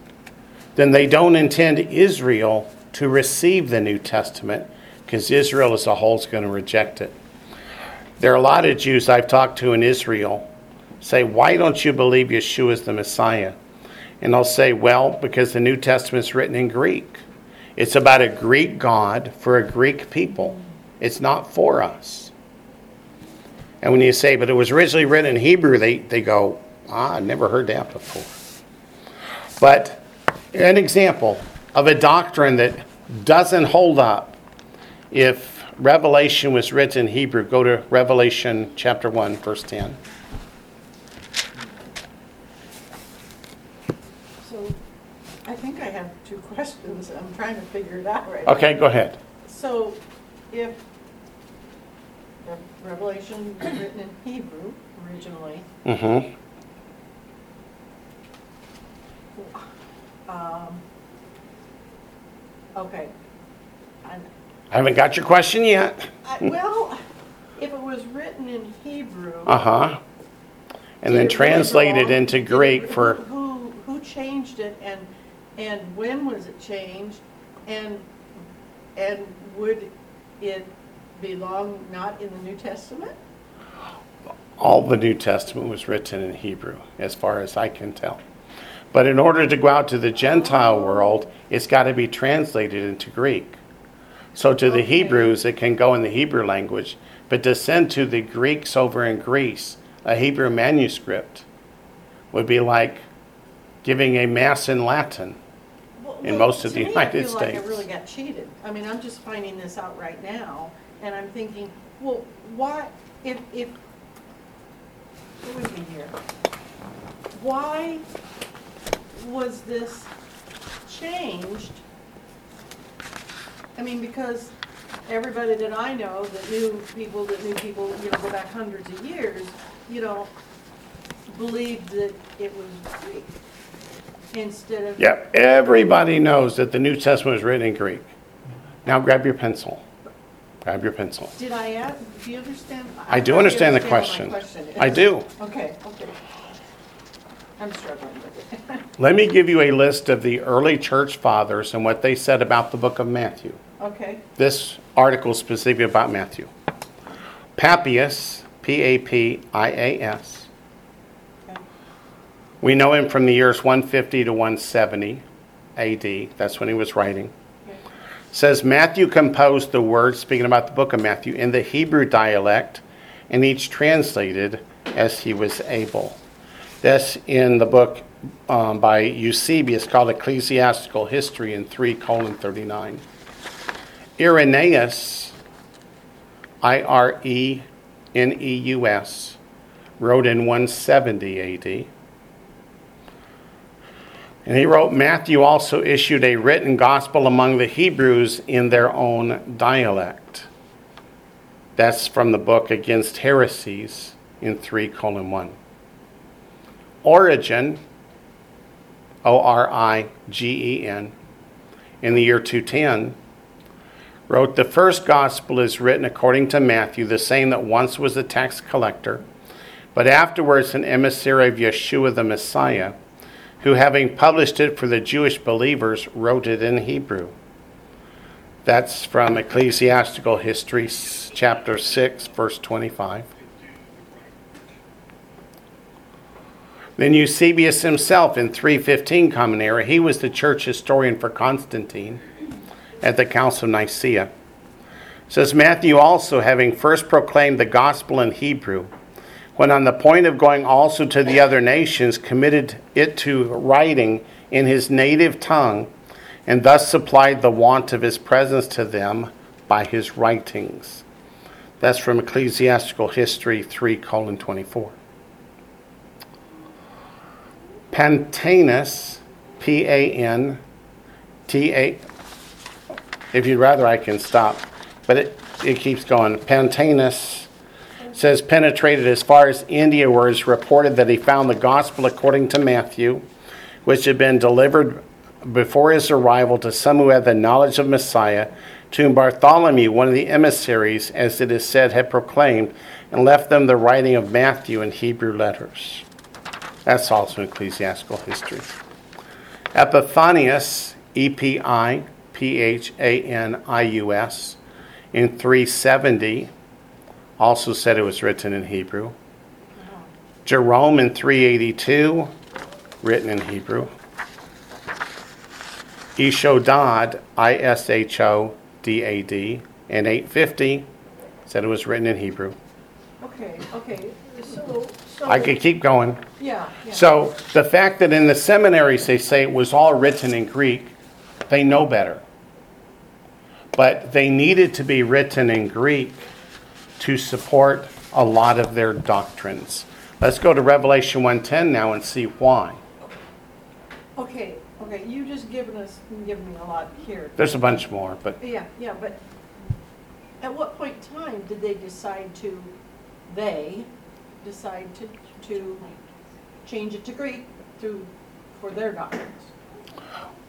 then they don't intend Israel to receive the New Testament because Israel as a whole is going to reject it. There are a lot of Jews I've talked to in Israel say, Why don't you believe Yeshua is the Messiah? And I'll say, Well, because the New Testament is written in Greek. It's about a Greek God for a Greek people, it's not for us. And when you say, But it was originally written in Hebrew, they, they go, ah, I never heard that before. But an example of a doctrine that doesn't hold up if Revelation was written in Hebrew. Go to Revelation chapter 1, verse 10. So I think I have two [laughs] questions. I'm trying to figure it out right Okay, go ahead. So if Revelation was written in Hebrew originally, Mm-hmm. Um, okay. And I haven't got your question yet. I, well, if it was written in Hebrew. Uh huh. And then did it really translated into Greek for. Who, who changed it and, and when was it changed? And, and would it belong not in the New Testament? All the New Testament was written in Hebrew, as far as I can tell. But in order to go out to the Gentile world, it's got to be translated into Greek. So to the Hebrews, it can go in the Hebrew language. But to send to the Greeks over in Greece a Hebrew manuscript would be like giving a Mass in Latin. Well, in well, most of the me, United I feel like I States. really got cheated. I mean, I'm just finding this out right now, and I'm thinking, well, why, if, if, what would be here? Why was this changed? I mean, because everybody that I know that knew people that knew people, you know, go back hundreds of years, you know, believed that it was Greek instead of. Yep, everybody knows that the New Testament was written in Greek. Now grab your pencil. Grab your pencil. Did I ask, do you understand? I do understand the what question. my question is. I do. Okay, okay. I'm struggling with it. Let me give you a list of the early church fathers and what they said about the book of Matthew. Okay, This article is specifically about Matthew. Papias, P A P I A S. We know him from the years 150 to 170 AD. That's when he was writing. okay. says Matthew composed the words, speaking about the book of Matthew, in the Hebrew dialect, and each translated as he was able. That's in the book um, by Eusebius called Ecclesiastical History in 3 colon 39. Irenaeus, I R E N E U S, wrote in 170 AD. And he wrote, Matthew also issued a written gospel among the Hebrews in their own dialect. That's from the book Against Heresies in 3 colon 1. Origen, O R I G E N, in the year 210, wrote, The first gospel is written according to Matthew, the same that once was a tax collector, but afterwards an emissary of Yeshua the Messiah who, having published it for the Jewish believers, wrote it in Hebrew. That's from Ecclesiastical History, chapter 6, verse 25. Then Eusebius himself in 315 Common Era, he was the church historian for Constantine at the Council of Nicaea. Says Matthew also, having first proclaimed the gospel in Hebrew, when on the point of going also to the other nations, committed it to writing in his native tongue, and thus supplied the want of his presence to them by his writings. That's from Ecclesiastical History 3 colon 24. Pantaenus, P A N T A. If you'd rather, I can stop, but it, it keeps going. Pantaenus says penetrated as far as India, where it's reported that he found the gospel according to Matthew, which had been delivered before his arrival to some who had the knowledge of Messiah, to whom Bartholomew, one of the emissaries, as it is said, had proclaimed, and left them the writing of Matthew in Hebrew letters. That's also ecclesiastical history. Epiphanius, E P I P H A N I U S, in 370, also said it was written in Hebrew. Jerome in 382, written in Hebrew. Ishodad, I S H O D A D, in 850, said it was written in Hebrew. Okay, okay, so. I could keep going. Yeah, yeah. So the fact that in the seminaries they say it was all written in Greek, they know better. But they needed to be written in Greek to support a lot of their doctrines. Let's go to Revelation 1:10 now and see why. Okay, okay, you just given us, given me a lot here. There's a bunch more, but Yeah, yeah, but at what point in time did they decide to, they decide to, to change it to Greek to, for their doctrines?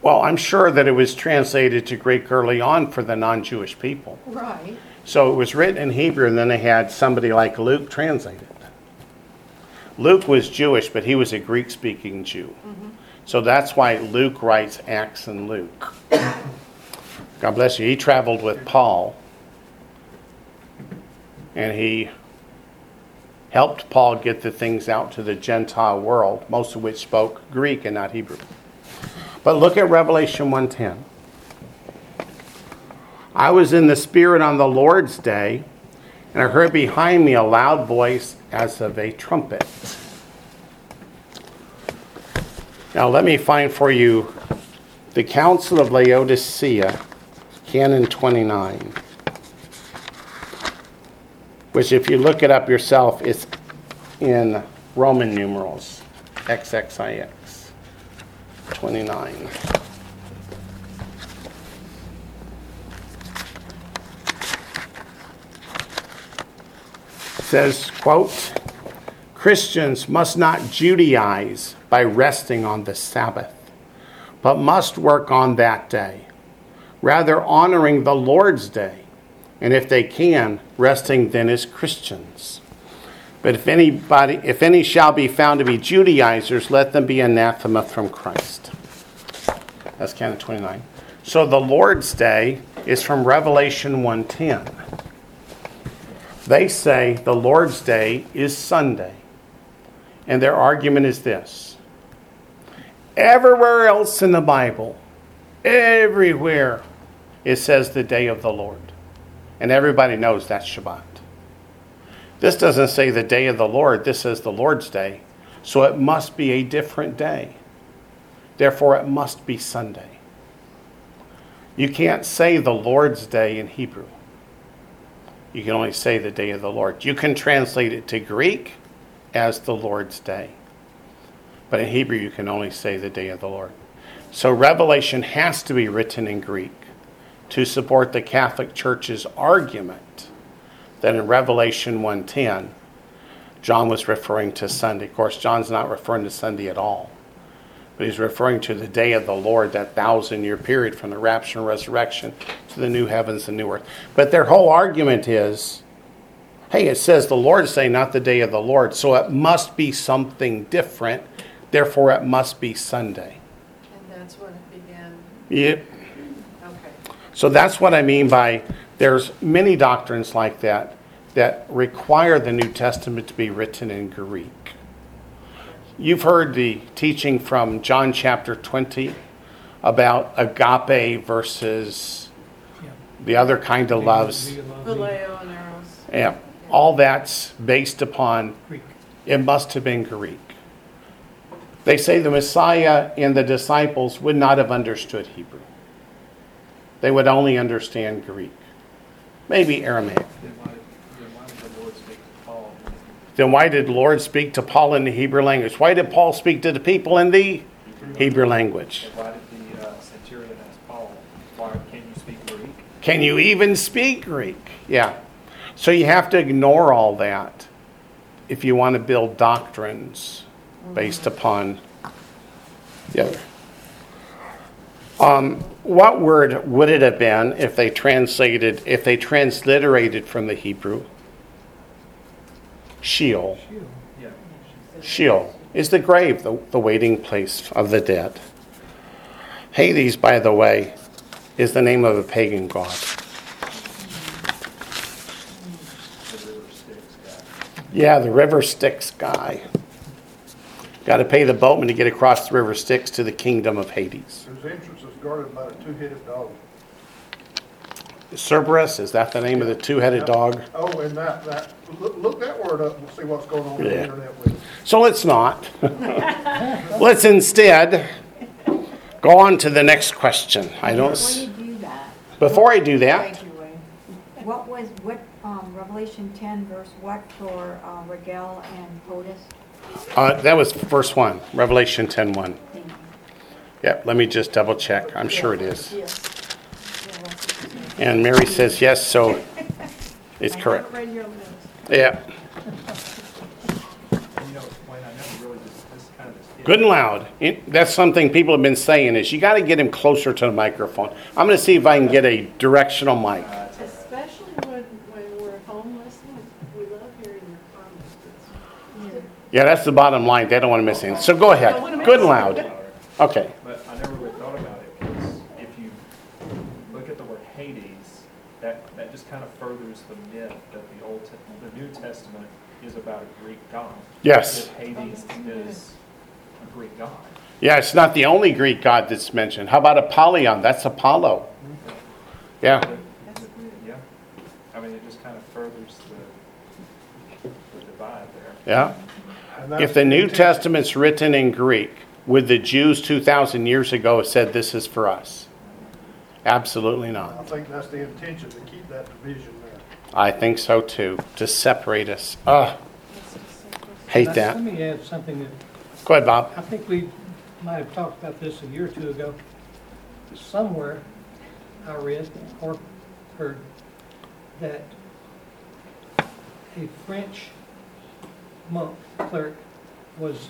well, I'm sure that it was translated to Greek early on for the non-Jewish people. Right, So it was written in Hebrew, and then they had somebody like Luke translate it. Luke was Jewish, but he was a Greek speaking Jew. Mm-hmm. So that's why Luke writes Acts and Luke. God bless you. He traveled with Paul, and he helped Paul get the things out to the Gentile world, most of which spoke Greek and not Hebrew. But look at Revelation 1:10. I was in the Spirit on the Lord's day, and I heard behind me a loud voice as of a trumpet. Now, let me find for you the Council of Laodicea, Canon 29, which, if you look it up yourself, is in Roman numerals XXIX 29. says, quote, Christians must not Judaize by resting on the Sabbath, but must work on that day, rather honoring the Lord's day, and if they can, resting then as Christians. But if anybody, if any shall be found to be Judaizers, let them be anathema from Christ. That's canon 29. So the Lord's day is from Revelation 110. They say the Lord's Day is Sunday. And their argument is this everywhere else in the Bible, everywhere, it says the day of the Lord. And everybody knows that's Shabbat. This doesn't say the day of the Lord, this says the Lord's Day. So it must be a different day. Therefore, it must be Sunday. You can't say the Lord's Day in Hebrew. You can only say the day of the Lord. You can translate it to Greek as the Lord's day. But in Hebrew, you can only say the day of the Lord. So Revelation has to be written in Greek to support the Catholic Church's argument that in Revelation 1:10 John was referring to Sunday. Of course, John's not referring to Sunday at all. But he's referring to the day of the Lord, that thousand year period from the rapture and resurrection to the new heavens and new earth. But their whole argument is hey, it says the Lord's day, not the day of the Lord. So it must be something different. Therefore, it must be Sunday. and that's when it began, Yep. Okay. So that's what I mean by there's many doctrines like that that require the New Testament to be written in Greek. You've heard the teaching from John chapter 20 about agape versus the other kind of loves. phileo and Eros. Yeah, all that's based upon Greek. it must have been Greek. They say the Messiah and the disciples would not have understood Hebrew. They would only understand Greek, maybe Aramaic. Then why, then why did the Lord speak to Paul? Then why did Lord speak to Paul in the Hebrew language? Why did Paul speak to the people in the Hebrew language? And why did the uh, centurion ask Paul, why, can you speak Greek? Can you even speak Greek? Yeah. So you have to ignore all that if you want to build doctrines based upon the other. Um, what word would it have been if they translated, if they transliterated from the Hebrew? Sheol. Sheol. Is the grave, the, the waiting place of the dead. Hades, by the way, is the name of a pagan god. Yeah, the river Styx guy. Got to pay the boatman to get across the river Styx to the kingdom of Hades. Entrance is guarded by a two-headed dog. Cerberus, is that the name of the two headed dog? Oh, and that, that, look, look that word up and see what's going on on the Yeah. internet with it. So let's not. [laughs] let's instead go on to the next question. I don't. Before s- you do that, Before I do that, Thank you, Wayne. what was, what, um, Revelation ten verse what for, uh, Regel and POTUS? uh, that was the first one, Revelation 10 1. Thank you. Yep, let me just double check. I'm sure it is. And Mary says yes, so it's correct. haven't read your lips. Yeah, you know, Wayne, I never really just, this kind of just good and loud. It- That's something people have been saying is you got to get him closer to the microphone. I'm going to see if I can get a directional mic. Especially when, when we're home listening, we love hearing your comments. Yeah, that's the bottom line. They don't want to miss anything. So go ahead. Don't wanna miss Good and loud. Okay. But I never really thought about it, because if you look at the word Hades, that, that just kind of furthers the myth that the Old, Te- the New Testament is about a Greek god. Yes. That Hades is a Greek god. Yeah, it's not the only Greek god that's mentioned. How about Apollyon? That's Apollo. Mm-hmm. Yeah. But- Yeah, I mean, it just kind of furthers the, the divide there. Yeah. If the New intent- Testament's written in Greek, would the Jews 2,000 years ago have said this is for us? Absolutely not. I think that's the intention, to keep that division there. I think so too, to separate us. Ugh, hate Now, that. Let me add something that Go ahead, Bob. I think we might have talked about this a year or two ago. Somewhere I read or heard that a French monk clerk was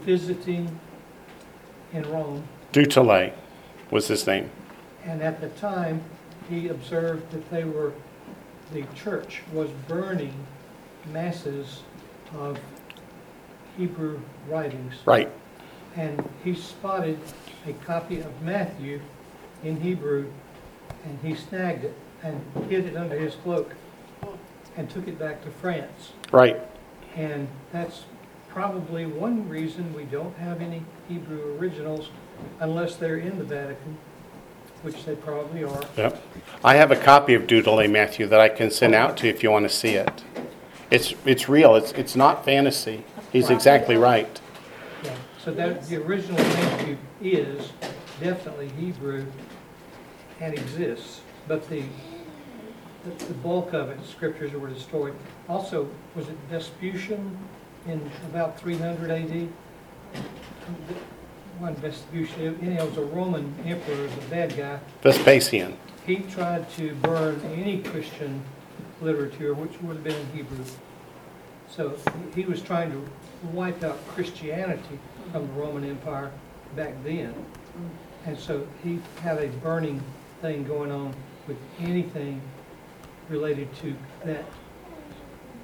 visiting in Rome, Du Tillet was his name. and at the time, he observed that they were, the church was burning masses of Hebrew writings. Right. and he spotted a copy of Matthew in Hebrew, and he snagged it and hid it under his cloak and took it back to France. Right. And that's probably one reason we don't have any Hebrew originals unless they're in the Vatican, which they probably are. Yep. I have a copy of Du Tillet Matthew that I can send out to you if you want to see it. It's it's real. It's it's not fantasy. He's exactly right. Yeah, So that, the original Matthew is definitely Hebrew and exists, but the, the the bulk of it, scriptures were destroyed. Also, was it Vespucian in about three hundred AD? One Vespucian, anyhow, it was a Roman emperor, the bad guy. Vespasian. He tried to burn any Christian literature, which would have been in Hebrew. So he he was trying to wipe out Christianity from the Roman Empire back then. And so he had a burning thing going on with anything related to that,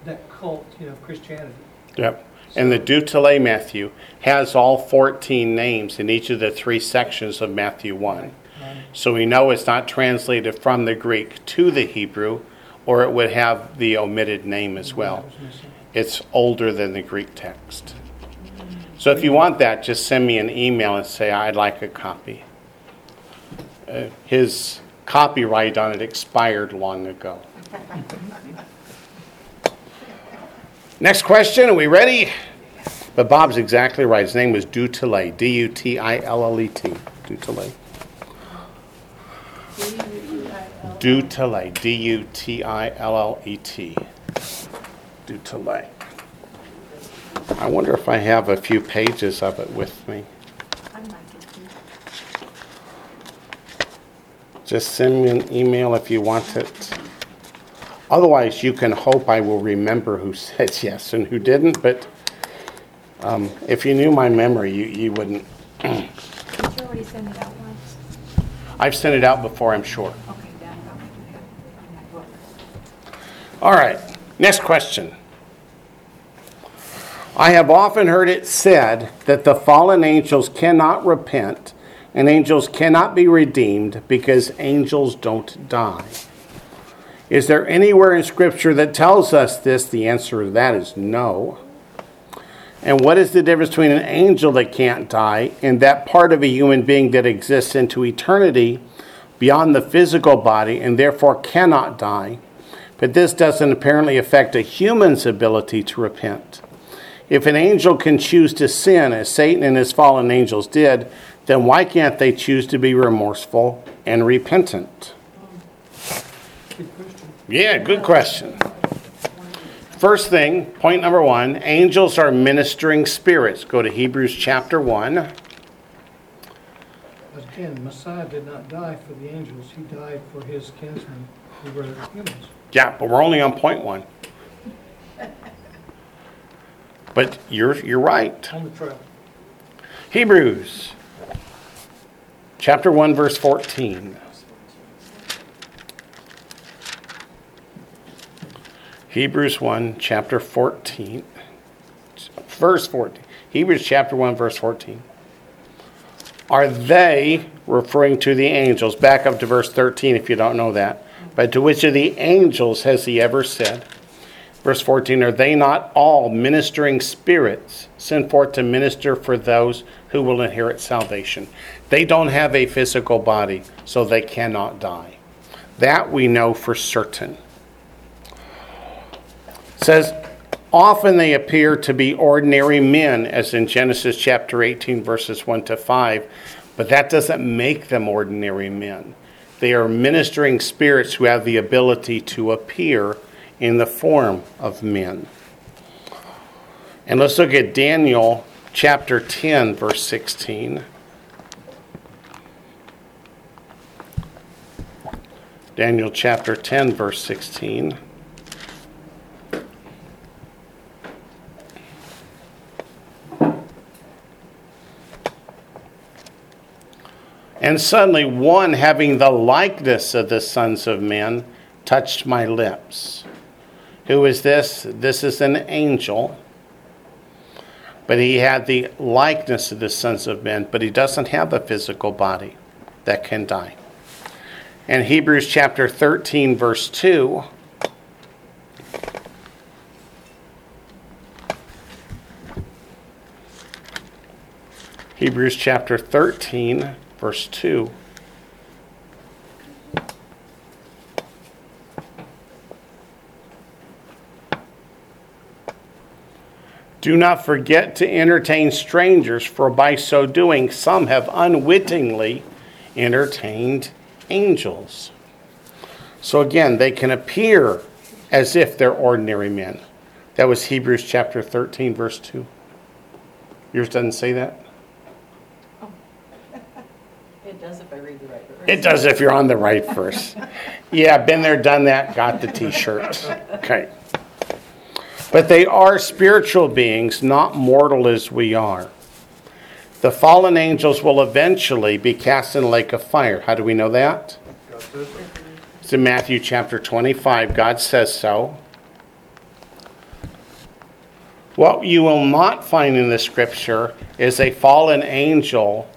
that cult, you know, Christianity. Yep. And the Du Tillet Matthew has all 14 names in each of the three sections of Matthew 1. Um, So we know it's not translated from the Greek to the Hebrew, or it would have the omitted name as well. It's older than the Greek text. So if you want that, just send me an email and say, I'd like a copy. Uh, His copyright on it expired long ago. [laughs] Next question, are we ready? But Bob's exactly right. His name was D-U-T-I-L-L-E-T, Du Tillet. D-U-T-I-L. Du Tillet, D-U-T-I-L-L-E-T. Du Tillet. I wonder if I have a few pages of it with me. I. Just send me an email if you want it. Otherwise, you can hope I will remember who [laughs] said yes and who didn't, but um, if you knew my memory, you, you wouldn't. [clears throat] Did you already send it out once? I've sent it out before, I'm sure. Okay, then I thought we had it on that. All right, next question. I have often heard it said that the fallen angels cannot repent and angels cannot be redeemed because angels don't die. Is there anywhere in Scripture that tells us this? The answer to that is no. And what is the difference between an angel that can't die and that part of a human being that exists into eternity beyond the physical body and therefore cannot die? But this doesn't apparently affect a human's ability to repent. If an angel can choose to sin, as Satan and his fallen angels did, then why can't they choose to be remorseful and repentant? Yeah, good question. First thing, point number one angels are ministering spirits. Go to Hebrews chapter 1. But Again, Messiah did not die for the angels, he died for his kinsmen who were humans. Yeah, but we're only on point one. But you're, you're right. On the trail. Hebrews chapter 1, verse 14. Hebrews 1, chapter 14. Verse 14. Hebrews chapter 1, verse 14. Are they referring to the angels? Back up to verse 13 if you don't know that. But to which of the angels has he ever said? Verse 14 Are they not all ministering spirits sent forth to minister for those who will inherit salvation? They don't have a physical body, so they cannot die. That we know for certain. Says, Often they appear to be ordinary men, as in Genesis chapter 18, verses 1 to 5, but that doesn't make them ordinary men. They are ministering spirits who have the ability to appear in the form of men. And let's look at Daniel chapter 10, verse 16. Daniel chapter 10, verse 16. And suddenly, one having the likeness of the sons of men touched my lips. Who is this? This is an angel. But he had the likeness of the sons of men, but he doesn't have a physical body that can die. And Hebrews chapter 13, verse 2. Hebrews chapter 13, verse 2. Do not forget to entertain strangers, for by so doing, some have unwittingly entertained angels. So again, they can appear as if they're ordinary men. That was Hebrews chapter 13, verse 2. Yours doesn't say that? It does if I read the right verse. It does if you're on the right verse. Yeah, been there, done that, got the t shirt. Okay. But they are spiritual beings, not mortal as we are. The fallen angels will eventually be cast in a lake of fire. How do we know that? It's in Matthew chapter 25. God says so. What you will not find in the scripture is a fallen angel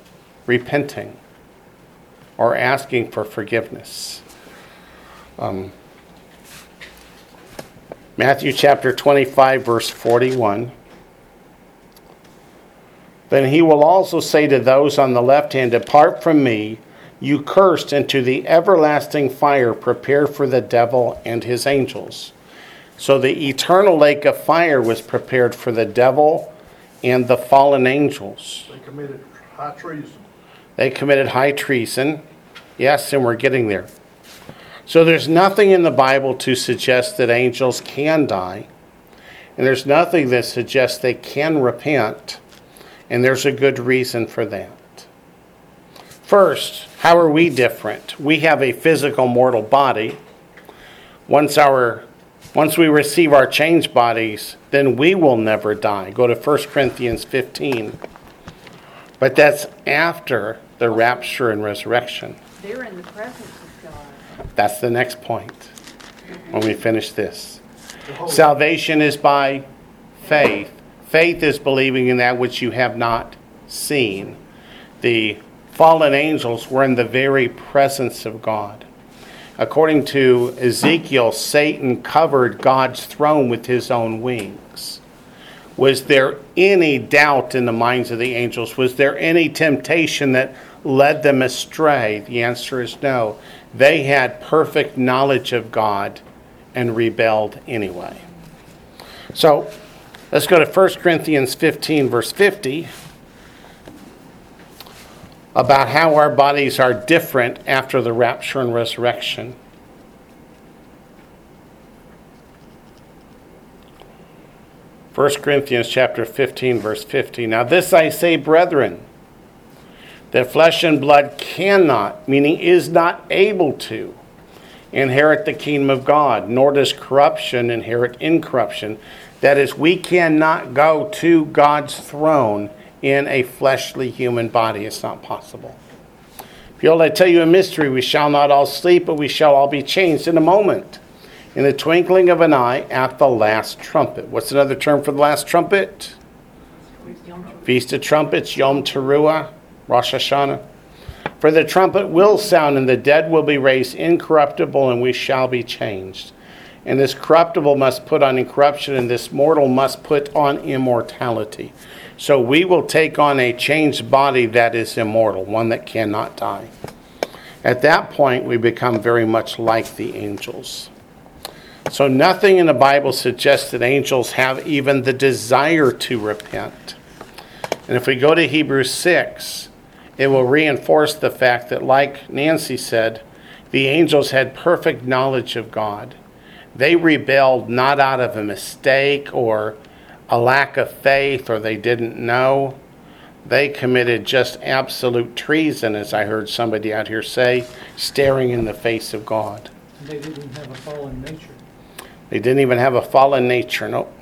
repenting or asking for forgiveness. Um, Matthew chapter 25, verse 41. Then he will also say to those on the left hand, Depart from me, you cursed, into the everlasting fire prepared for the devil and his angels. So the eternal lake of fire was prepared for the devil and the fallen angels. They committed high treason. They committed high treason. Yes, and we're getting there. So there's nothing in the Bible to suggest that angels can die. And there's nothing that suggests they can repent. And there's a good reason for that. First, how are we different? We have a physical mortal body. once our once we receive our changed bodies, then we will never die. Go to 1 Corinthians 15. But that's after the rapture and resurrection. They're in the presence of God. That's the next point when we finish this. Salvation is by faith. Faith is believing in that which you have not seen. The fallen angels were in the very presence of God. According to Ezekiel, Satan covered God's throne with his own wings. Was there any doubt in the minds of the angels? Was there any temptation that led them astray? The answer is no. They had perfect knowledge of God and rebelled anyway. So let's go to 1 Corinthians 15, verse 50, about how our bodies are different after the rapture and resurrection. First Corinthians chapter 15 verse 50. Now this I say, brethren, that flesh and blood cannot, meaning is not able to, inherit the kingdom of God, nor does corruption inherit incorruption. That is, we cannot go to God's throne in a fleshly human body. It's not possible. Behold, I tell you a mystery. We shall not all sleep, but we shall all be changed in a moment, in the twinkling of an eye, at the last trumpet. What's another term for the last trumpet? Feast of Trumpets, Yom Teruah, Rosh Hashanah. For the trumpet will sound, and the dead will be raised incorruptible, and we shall be changed. And this corruptible must put on incorruption, and this mortal must put on immortality. So we will take on a changed body that is immortal, one that cannot die. At that point, we become very much like the angels. So nothing in the Bible suggests that angels have even the desire to repent. And if we go to Hebrews 6, it will reinforce the fact that, like Nancy said, the angels had perfect knowledge of God. They rebelled not out of a mistake or a lack of faith or they didn't know. They committed just absolute treason, as I heard somebody out here say, staring in the face of God. They didn't have a fallen nature. They didn't even have a fallen nature. Nope.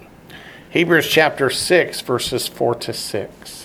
Hebrews chapter 6, verses 4 to 6.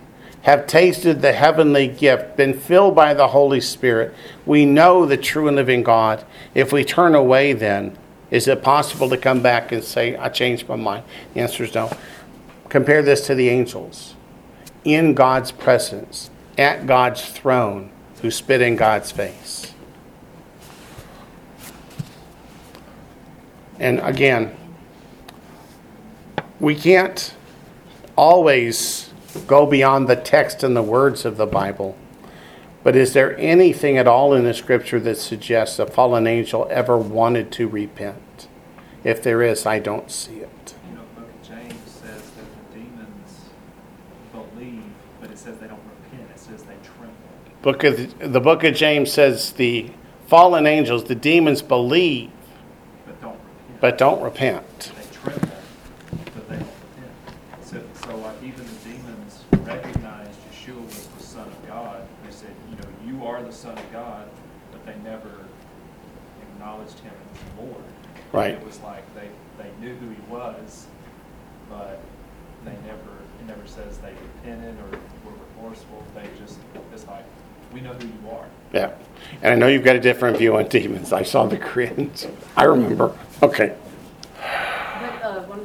have tasted the heavenly gift, been filled by the Holy Spirit, we know the true and living God. If we turn away, then, is it possible to come back and say, I changed my mind? The answer is no. Compare this to the angels. In God's presence, at God's throne, who spit in God's face. And again, we can't always go beyond the text and the words of the Bible. But is there anything at all in the scripture that suggests a fallen angel ever wanted to repent? If there is, I don't see it. You know, the book of James says that the demons believe, but it says they don't repent. It says they tremble. Book of, the book of James says the fallen angels, the demons believe, But don't repent. but don't repent. They tremble, but they don't repent. So, so like even the demons recognized Yeshua was the Son of God. They said, you know, you are the Son of God, but they never acknowledged him as Lord. Right. It was like they, they knew who he was, but they never, it never says they repented or were remorseful. They just, it's like, we know who you are. Yeah. And I know you've got a different view on demons. I saw the grins. I remember. Okay. But, uh, when,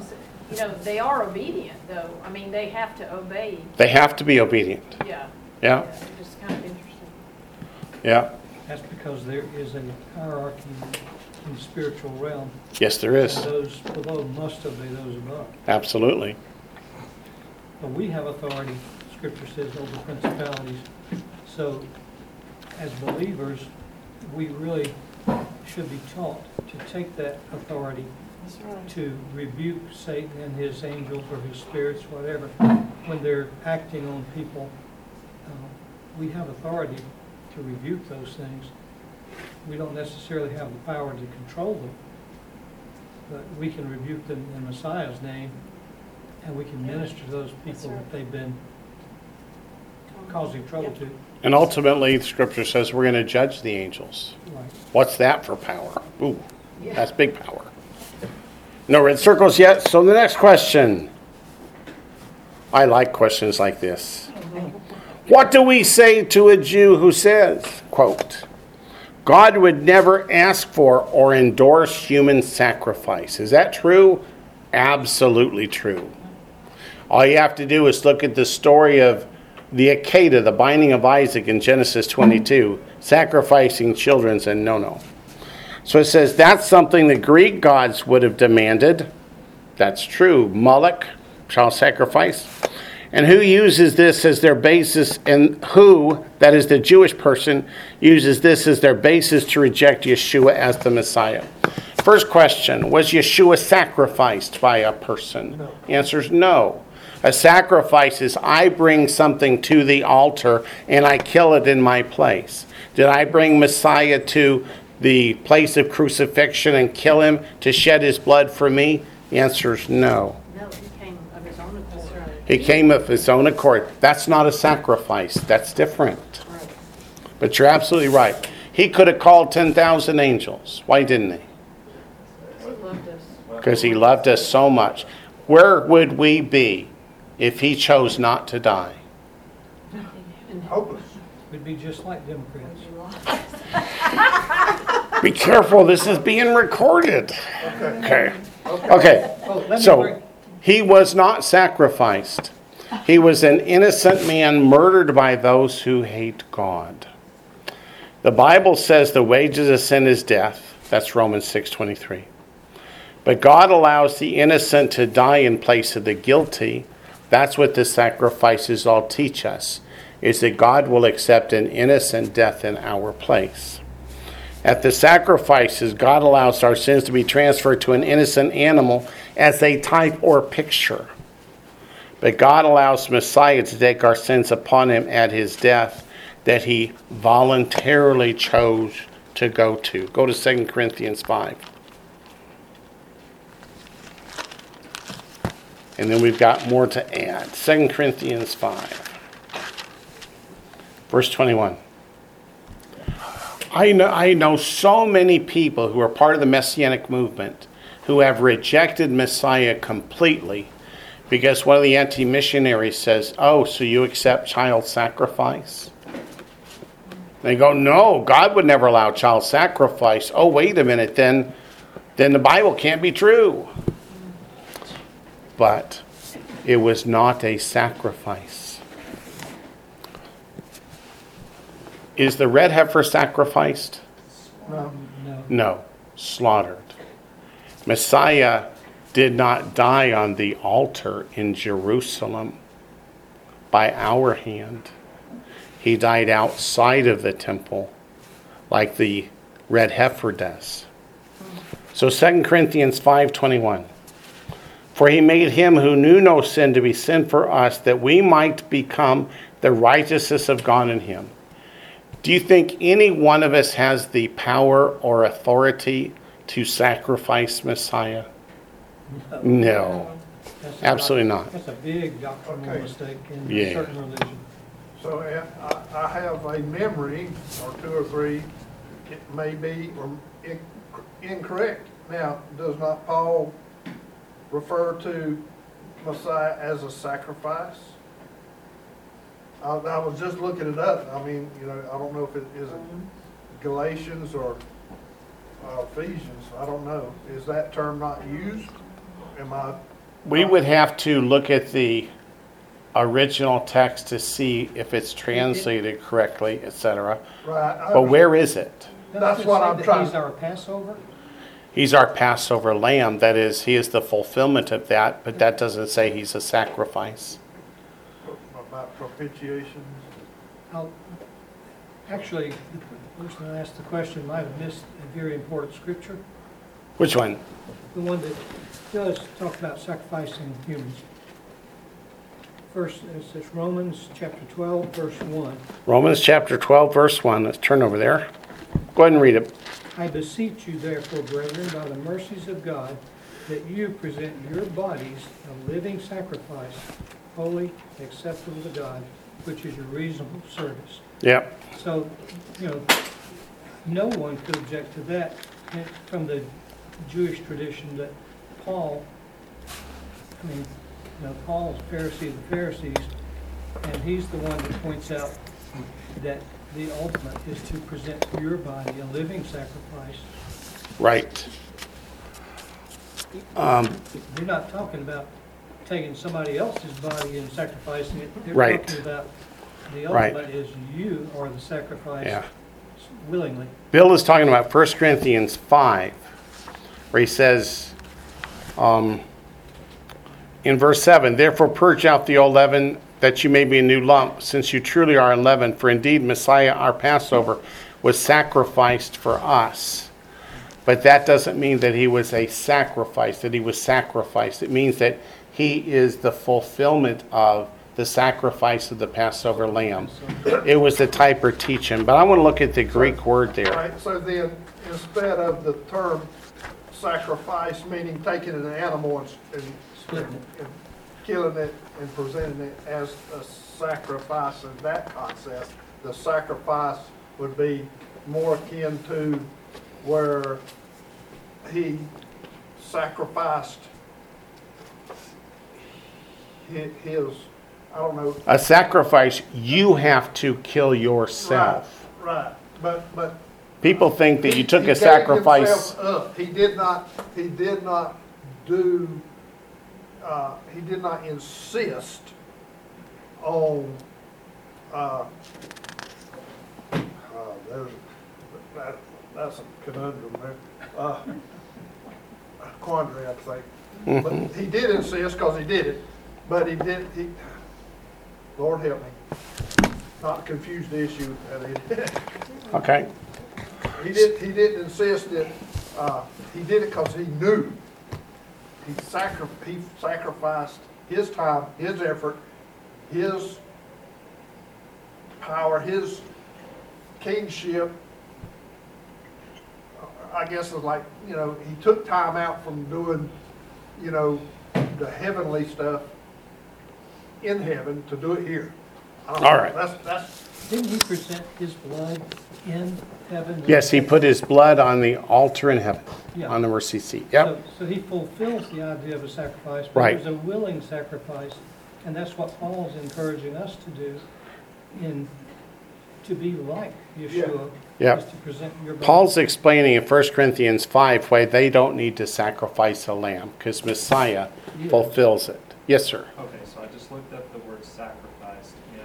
you know, they are obedient, though. I mean, they have to obey, They have to be obedient. yeah. Yeah. It's kind of interesting. Yeah. That's because there is a hierarchy in the spiritual realm. Yes, there is. Those below must obey those above. Absolutely. But we have authority, Scripture says, over principalities. So as believers, we really should be taught to take that authority That's right. to rebuke Satan and his angels or his spirits, whatever, when they're acting on people. Uh, We have authority to rebuke those things. We don't necessarily have the power to control them, but we can rebuke them in Messiah's name, and we can minister to those people right. that they've been causing trouble to. And ultimately, the scripture says we're going to judge the angels. Right. What's that for power? Ooh, that's big power. No red circles yet. So the next question. I like questions like this. [laughs] What do we say to a Jew who says, quote, God would never ask for or endorse human sacrifice? Is that true? Absolutely true. All you have to do is look at the story of the Akedah, the binding of Isaac in Genesis 22, sacrificing children, and no, no. So it says that's something the Greek gods would have demanded. That's true. Moloch, child sacrifice. And who uses this as their basis, and who, that is the Jewish person, uses this as their basis to reject Yeshua as the Messiah? First question Was Yeshua sacrificed by a person? No. Answer is no. A sacrifice is I bring something to the altar and I kill it in my place. Did I bring Messiah to the place of crucifixion and kill him to shed his blood for me? The answer is no. No, he came of his own That's accord. right. He came of his own accord. That's not a sacrifice. That's different. Right. But you're absolutely right. He could have called 10,000 angels. Why didn't he? He loved us. Because he loved us so much. Where would we be if he chose not to die? Hopeless. We'd be just like Democrats. Be careful, this is being recorded. Okay. Okay. Okay. Oh, let me So bring- he was not sacrificed. He was an innocent man murdered by those who hate God. The Bible says the wages of sin is death. That's Romans 6:23. But God allows the innocent to die in place of the guilty. That's what the sacrifices all teach us. Is that God will accept an innocent death in our place. At the sacrifices, God allows our sins to be transferred to an innocent animal as a type or picture. But God allows Messiah to take our sins upon him at his death that he voluntarily chose to go to. Go to 2 Corinthians 5. And then we've got more to add. 2 Corinthians 5, verse 21. I know, I know so many people who are part of the Messianic movement who have rejected Messiah completely because one of the anti missionaries says, Oh, so you accept child sacrifice? They go, No, God would never allow child sacrifice. Oh, wait a minute, then, then the Bible can't be true. But it was not a sacrifice. Is the red heifer sacrificed? No. No. No, slaughtered. Messiah did not die on the altar in Jerusalem by our hand. He died outside of the temple like the red heifer does. So 2 Corinthians 5:21 For he made him who knew no sin to be sin for us that we might become the righteousness of God in him. Do you think any one of us has the power or authority to sacrifice Messiah? No, That's a absolutely doc- not. That's a big doctrinal Okay. mistake in Yeah. certain religion. So uh, I, I have a memory, or two or three, it may be or in- incorrect. Now, does not Paul refer to Messiah as a sacrifice? I, I was just looking it up. I mean, you know, I don't know if it is Galatians or uh, Ephesians. I don't know. Is that term not used? Am I? We would have to look at the original text to see if it's translated correctly, etc. Right. I- But where is it? That's what I'm that trying- He's our Passover? He's our Passover lamb. That is, he is the fulfillment of that, but that doesn't say he's a sacrifice. About propitiation. I'll- Actually, the person that asked the question might have missed a very important scripture, Which one? the one that does talk about sacrificing humans. First, it says Romans chapter 12, verse 1. Romans chapter 12, verse 1. Let's turn over there. Go ahead and read it. I beseech you therefore, brethren, by the mercies of God, that you present your bodies a living sacrifice, holy, acceptable to God, which is your reasonable service. Yep. So, you know, no one could object to that eh, from the Jewish tradition that Paul, I mean, you know, Paul's Pharisee of the Pharisees, and he's the one that points out that the ultimate is to present your body a living sacrifice. Right. Um, We're not talking about taking somebody else's body and sacrificing it. They're Right. talking about the Right. ultimate is you are the sacrifice yeah. willingly. Bill is talking about 1 Corinthians 5, where he says, um, in verse 7, Therefore purge out the old leaven, that you may be a new lump, since you truly are unleavened. For indeed, Messiah, our Passover, was sacrificed for us. But that doesn't mean that he was a sacrifice, that he was sacrificed. It means that he is the fulfillment of the sacrifice of the Passover lamb. It was the type or teaching. But I want to look at the Greek word there. Right, so then, instead of the term sacrifice, meaning taking an animal and, and and killing it and presenting it as a sacrifice in that concept, the sacrifice would be more akin to where he sacrificed his, I don't know. A sacrifice, you have to kill yourself. Right, right, but, but People think that you took he a sacrifice. up. He did not, he did not do, uh, he did not insist on, uh, uh, there's, that, that's a conundrum there, uh, quandary, I think. But he did insist, cause he did it, but he did, he, Lord help me, not confuse the issue. that [laughs] Okay, he did, he didn't insist that, uh, he did it because he knew. He sacri, he sacrificed his time, his effort, his power, his kingship. I guess it's like, you know, he took time out from doing, you know, the heavenly stuff in heaven to do it here. I don't know. All right. That's, that's, Didn't he present his blood in heaven? yes, he put his blood on the altar in heaven, Yeah. on the mercy seat. Yep, So- So he fulfills the idea of a sacrifice, but Right. it was a willing sacrifice, and that's what Paul's encouraging us to do in, to be like Yeshua. Yep. Is to present your body. Paul's explaining in 1 Corinthians 5 why they don't need to sacrifice a lamb, because Messiah Yeah. fulfills it. Yes, sir. Okay, so I just looked up the word sacrificed in,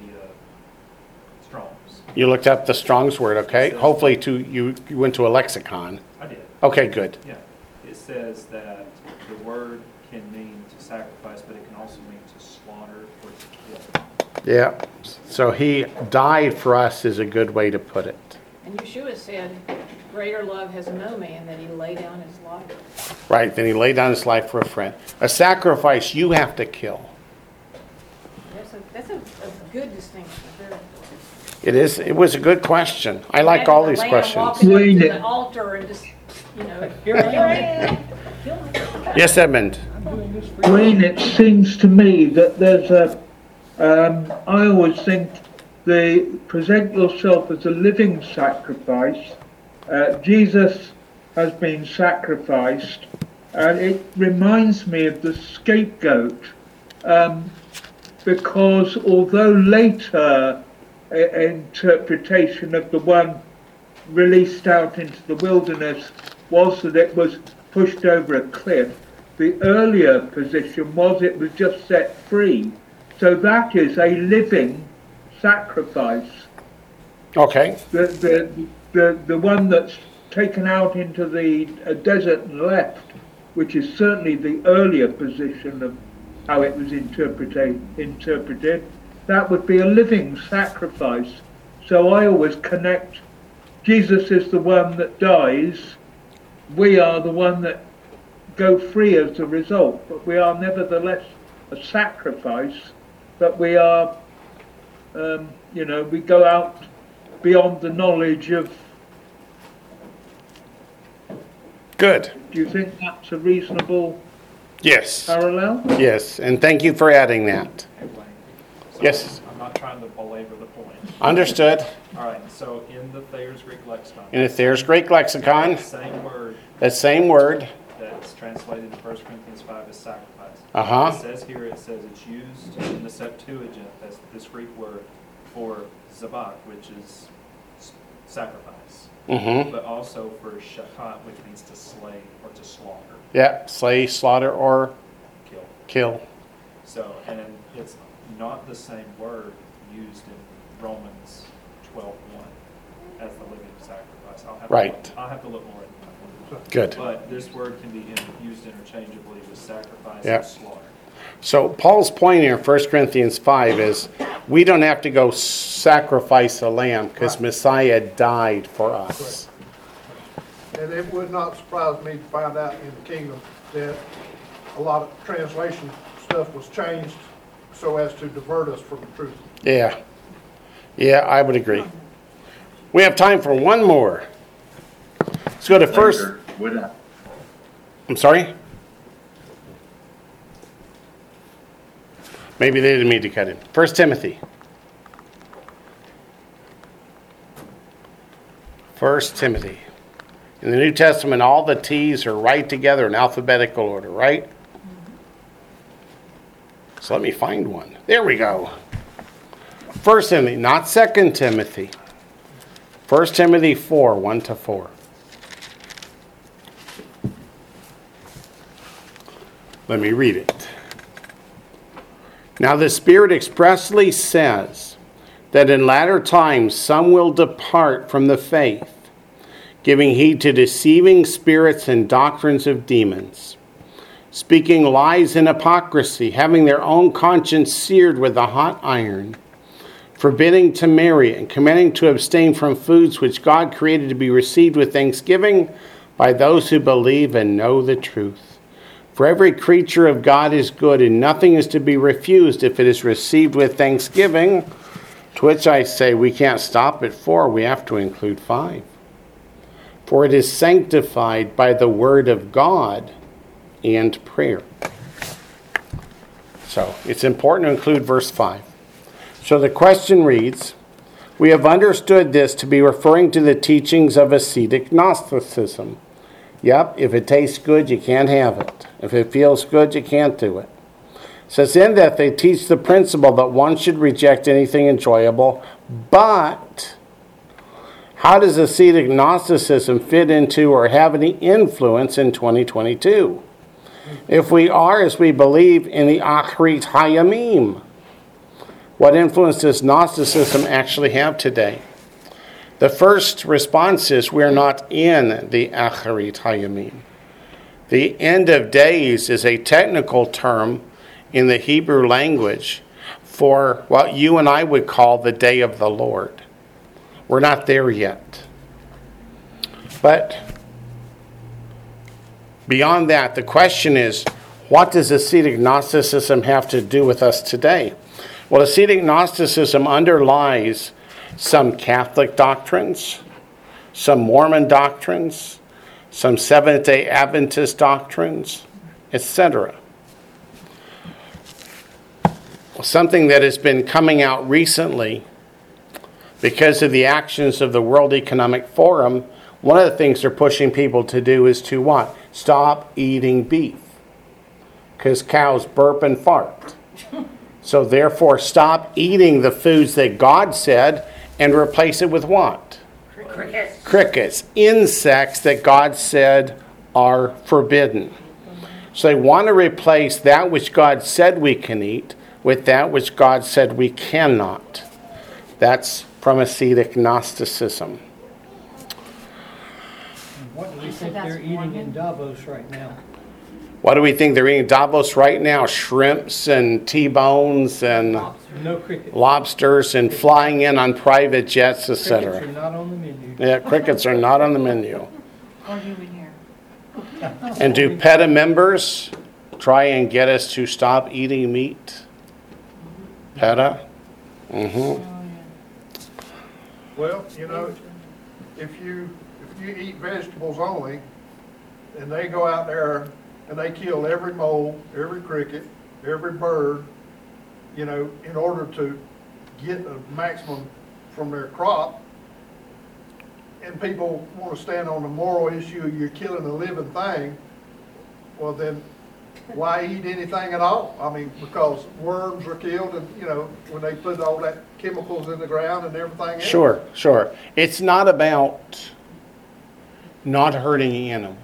in the, uh, Strong's. You looked up the Strong's word, okay? Hopefully to, you, you went to a lexicon. I did, Okay, good. yeah. It says that the word can mean to sacrifice, but it can also mean to slaughter or to kill. Yeah, so he died for us is a good way to put it. And Yeshua said, greater love has no man than he lay down his life. Right, then he laid down his life for a friend. A sacrifice you have to kill. That's a, that's a, a good distinction, very. It is, it was a good question. I like all these Imagine the lamb questions. walking up to it. the altar and just, you know, Here I am. kill him. Yes, Edmund? I'm doing this for you. Wayne, it seems to me that there's a, um, I always think the present yourself as a living sacrifice. Uh, Jesus has been sacrificed, and it reminds me of the scapegoat, um, because although later uh, interpretation of the one released out into the wilderness was that it was pushed over a cliff. The earlier position was it was just set free. So that is a living sacrifice. Okay, The, the, the, the one that's taken out into the uh, desert and left, which is certainly the earlier position of how it was interpreted, interpreted, that would be a living sacrifice. So I always connect Jesus is the one that dies, we are the one that go free as a result, but we are nevertheless a sacrifice, that we are, um, you know, we go out beyond the knowledge of. Good. Do you think that's a reasonable Yes. parallel? Yes. And thank you for adding that. So Yes. I'm not trying to belabor the point. Understood. All right, so in the Thayer's Greek lexicon, And if there's Greek lexicon, same word that same word, that's translated in 1 Corinthians 5 as sacrifice. uh huh. It says here, it says it's used in the Septuagint, that's this Greek word for zabach, which is s- sacrifice, Mm-hmm. but also for shachat, which means to slay or to slaughter, Yeah. Slay, slaughter, or kill. kill. So, and it's not the same word used in Romans 12:1 as the living sacrifice. I'll have to Right. look- I'll have to look more into that. Good. But this word can be in- used interchangeably with sacrifice Yep. and slaughter. So Paul's point here in 1 Corinthians 5 is we don't have to go sacrifice a lamb because Right. Messiah died for us. And it would not surprise me to find out in the kingdom that a lot of translation stuff was changed so as to divert us from the truth. Yeah. Yeah, I would agree. We have time for one more. Let's go to first. Would I- I'm sorry? Maybe they didn't mean to cut in. First Timothy. First Timothy. In the New Testament, all the T's are right together in alphabetical order, right? So let me find one. There we go. First Timothy, not Second Timothy. First Timothy 4, 1 to 4. Let me read it. Now, the Spirit expressly says that in latter times some will depart from the faith, giving heed to deceiving spirits and doctrines of demons, speaking lies and hypocrisy, having their own conscience seared with a hot iron, forbidding to marry, and commanding to abstain from foods which God created to be received with thanksgiving by those who believe and know the truth. For every creature of God is good, and nothing is to be refused if it is received with thanksgiving. To which I say, we can't stop at four, we have to include five. For it is sanctified by the word of God and prayer. So it's important to include verse 5. So the question reads We have understood this to be referring to the teachings of ascetic Gnosticism. Yep, if it tastes good, you can't have it. If it feels good, you can't do it. It says in that they teach the principle that one should reject anything enjoyable, but how does ascetic Gnosticism fit into or have any influence in 2022? If we are, as we believe, in the Acharit Hayamim, what influence does Gnosticism actually have today? The first response is we're not in the Acharit Hayamim. The end of days is a technical term in the Hebrew language for what you and I would call the day of the Lord. We're not there yet. But beyond that, the question is what does ascetic Gnosticism have to do with us today? Well, ascetic Gnosticism underlies some Catholic doctrines, some Mormon doctrines, some Seventh day Adventist doctrines, etc. Something that has been coming out recently because of the actions of the World Economic Forum, one of the things they're pushing people to do is to what? Stop eating beef. Because cows burp and fart. So therefore, stop eating the foods that God said and replace it with what? Crickets. Crickets, insects that God said are forbidden. So they want to replace that which God said we can eat with that which God said we cannot. That's from ascetic Gnosticism. What do You think they're eating in Davos right now? What do we think they're eating Davos right now? Shrimps and T-bones and No cricket. lobsters and flying in on private jets, etc. are not on the menu. Yeah, crickets are not on the menu. Or human hair. [laughs] And do PETA members try and get us to stop eating meat? PETA? Mm-hmm. Well, you know, if you, if you eat vegetables only, and they go out there and they kill every mole, every cricket, every bird, you know, in order to get a maximum from their crop, and people want to stand on the moral issue, of you're killing a living thing, well then, why eat anything at all? I mean, because worms are killed and, you know, when they put all that chemicals in the ground and everything else. Sure, sure. It's not about not hurting animals.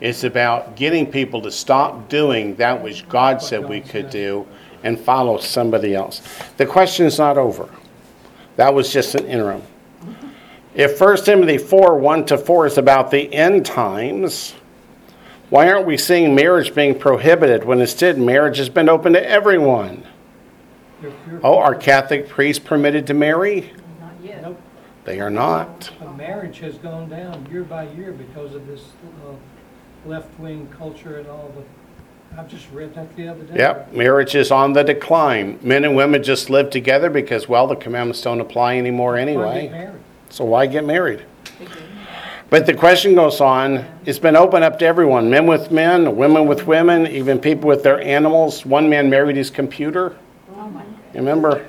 It's about getting people to stop doing that which God said we could do and follow somebody else. The question is not over. That was just an interim. If 1 Timothy 4 1 to 4 is about the end times, why aren't we seeing marriage being prohibited when instead marriage has been open to everyone? Oh, are Catholic priests permitted to marry? Not yet. Nope. They are not. Uh, Marriage has gone down year by year because of this uh, left-wing culture and all the, I've just read that the other day. Yep, marriage is on the decline. Men and women just live together because, well, the commandments don't apply anymore Why get anyway. So why get married? But the question goes on, it's been open up to everyone, men with men, women with women, even people with their animals. One man married his computer. Oh, my. Remember?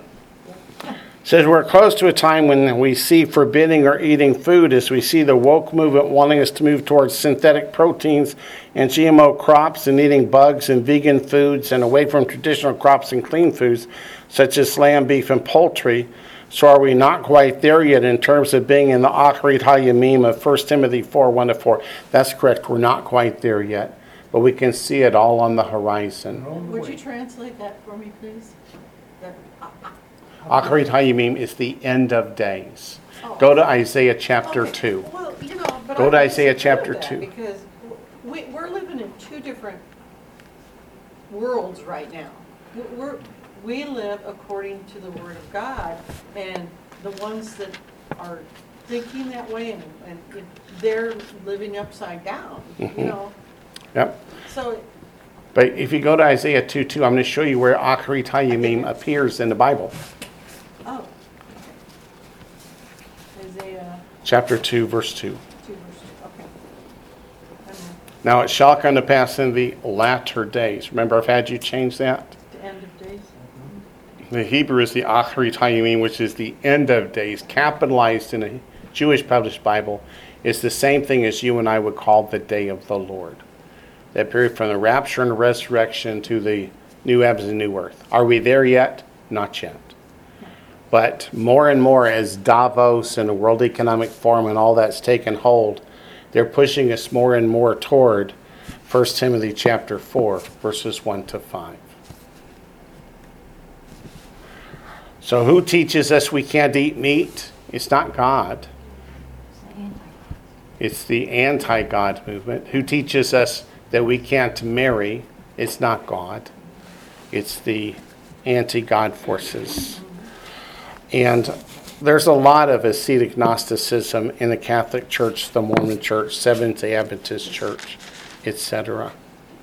Says we're close to a time when we see forbidding or eating food as we see the woke movement wanting us to move towards synthetic proteins and GMO crops and eating bugs and vegan foods and away from traditional crops and clean foods such as lamb, beef, and poultry. So are we not quite there yet in terms of being in the Acharit Hayamim of 1 Timothy 4, 1 to 4? That's correct. We're not quite there yet. But we can see it all on the horizon. Would you translate that for me, please? Acharit Hayamim is the end of days. Go to Isaiah chapter Okay, 2. Well, you know, but. Go to Isaiah chapter 2. Because we, we're living in two different worlds right now. We're, we live according to the word of God, and the ones that are thinking that way and, and they're living upside down, you Mhm. know? Yep. So, But if you go to Isaiah 2 2, I'm going to show you where Acharit Hayamim appears in the Bible. oh. Isaiah Chapter 2, verse 2. two verses, okay. Now it shall come to pass in the latter days. Remember, I've had you change that? the end of days. The Hebrew is the Acharit Hayamim, which is the end of days, capitalized in a Jewish published Bible. It's the same thing as you and I would call the day of the Lord. That period from the rapture and resurrection to the new heavens and new earth. Are we there yet? Not yet. But more and more as Davos and the World Economic Forum and all that's taken hold, they're pushing us more and more toward 1 Timothy chapter 4, verses 1 to 5. So who teaches us we can't eat meat? It's not God. It's the anti God movement. Who teaches us that we can't marry? It's not God. It's the anti God forces. And there's a lot of ascetic Gnosticism in the Catholic Church, the Mormon Church, Seventh day Adventist Church, etc.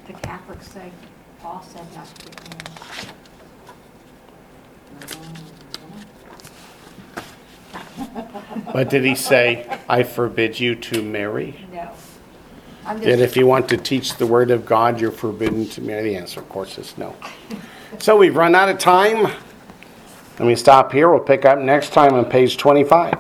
The Catholics say, Paul said not to get married. But did he say, I forbid you to marry? No. I'm if you want to teach the word of God, you're forbidden to marry. The answer, of course, is no. So we've run out of time. Let me stop here. We'll pick up next time on page 25.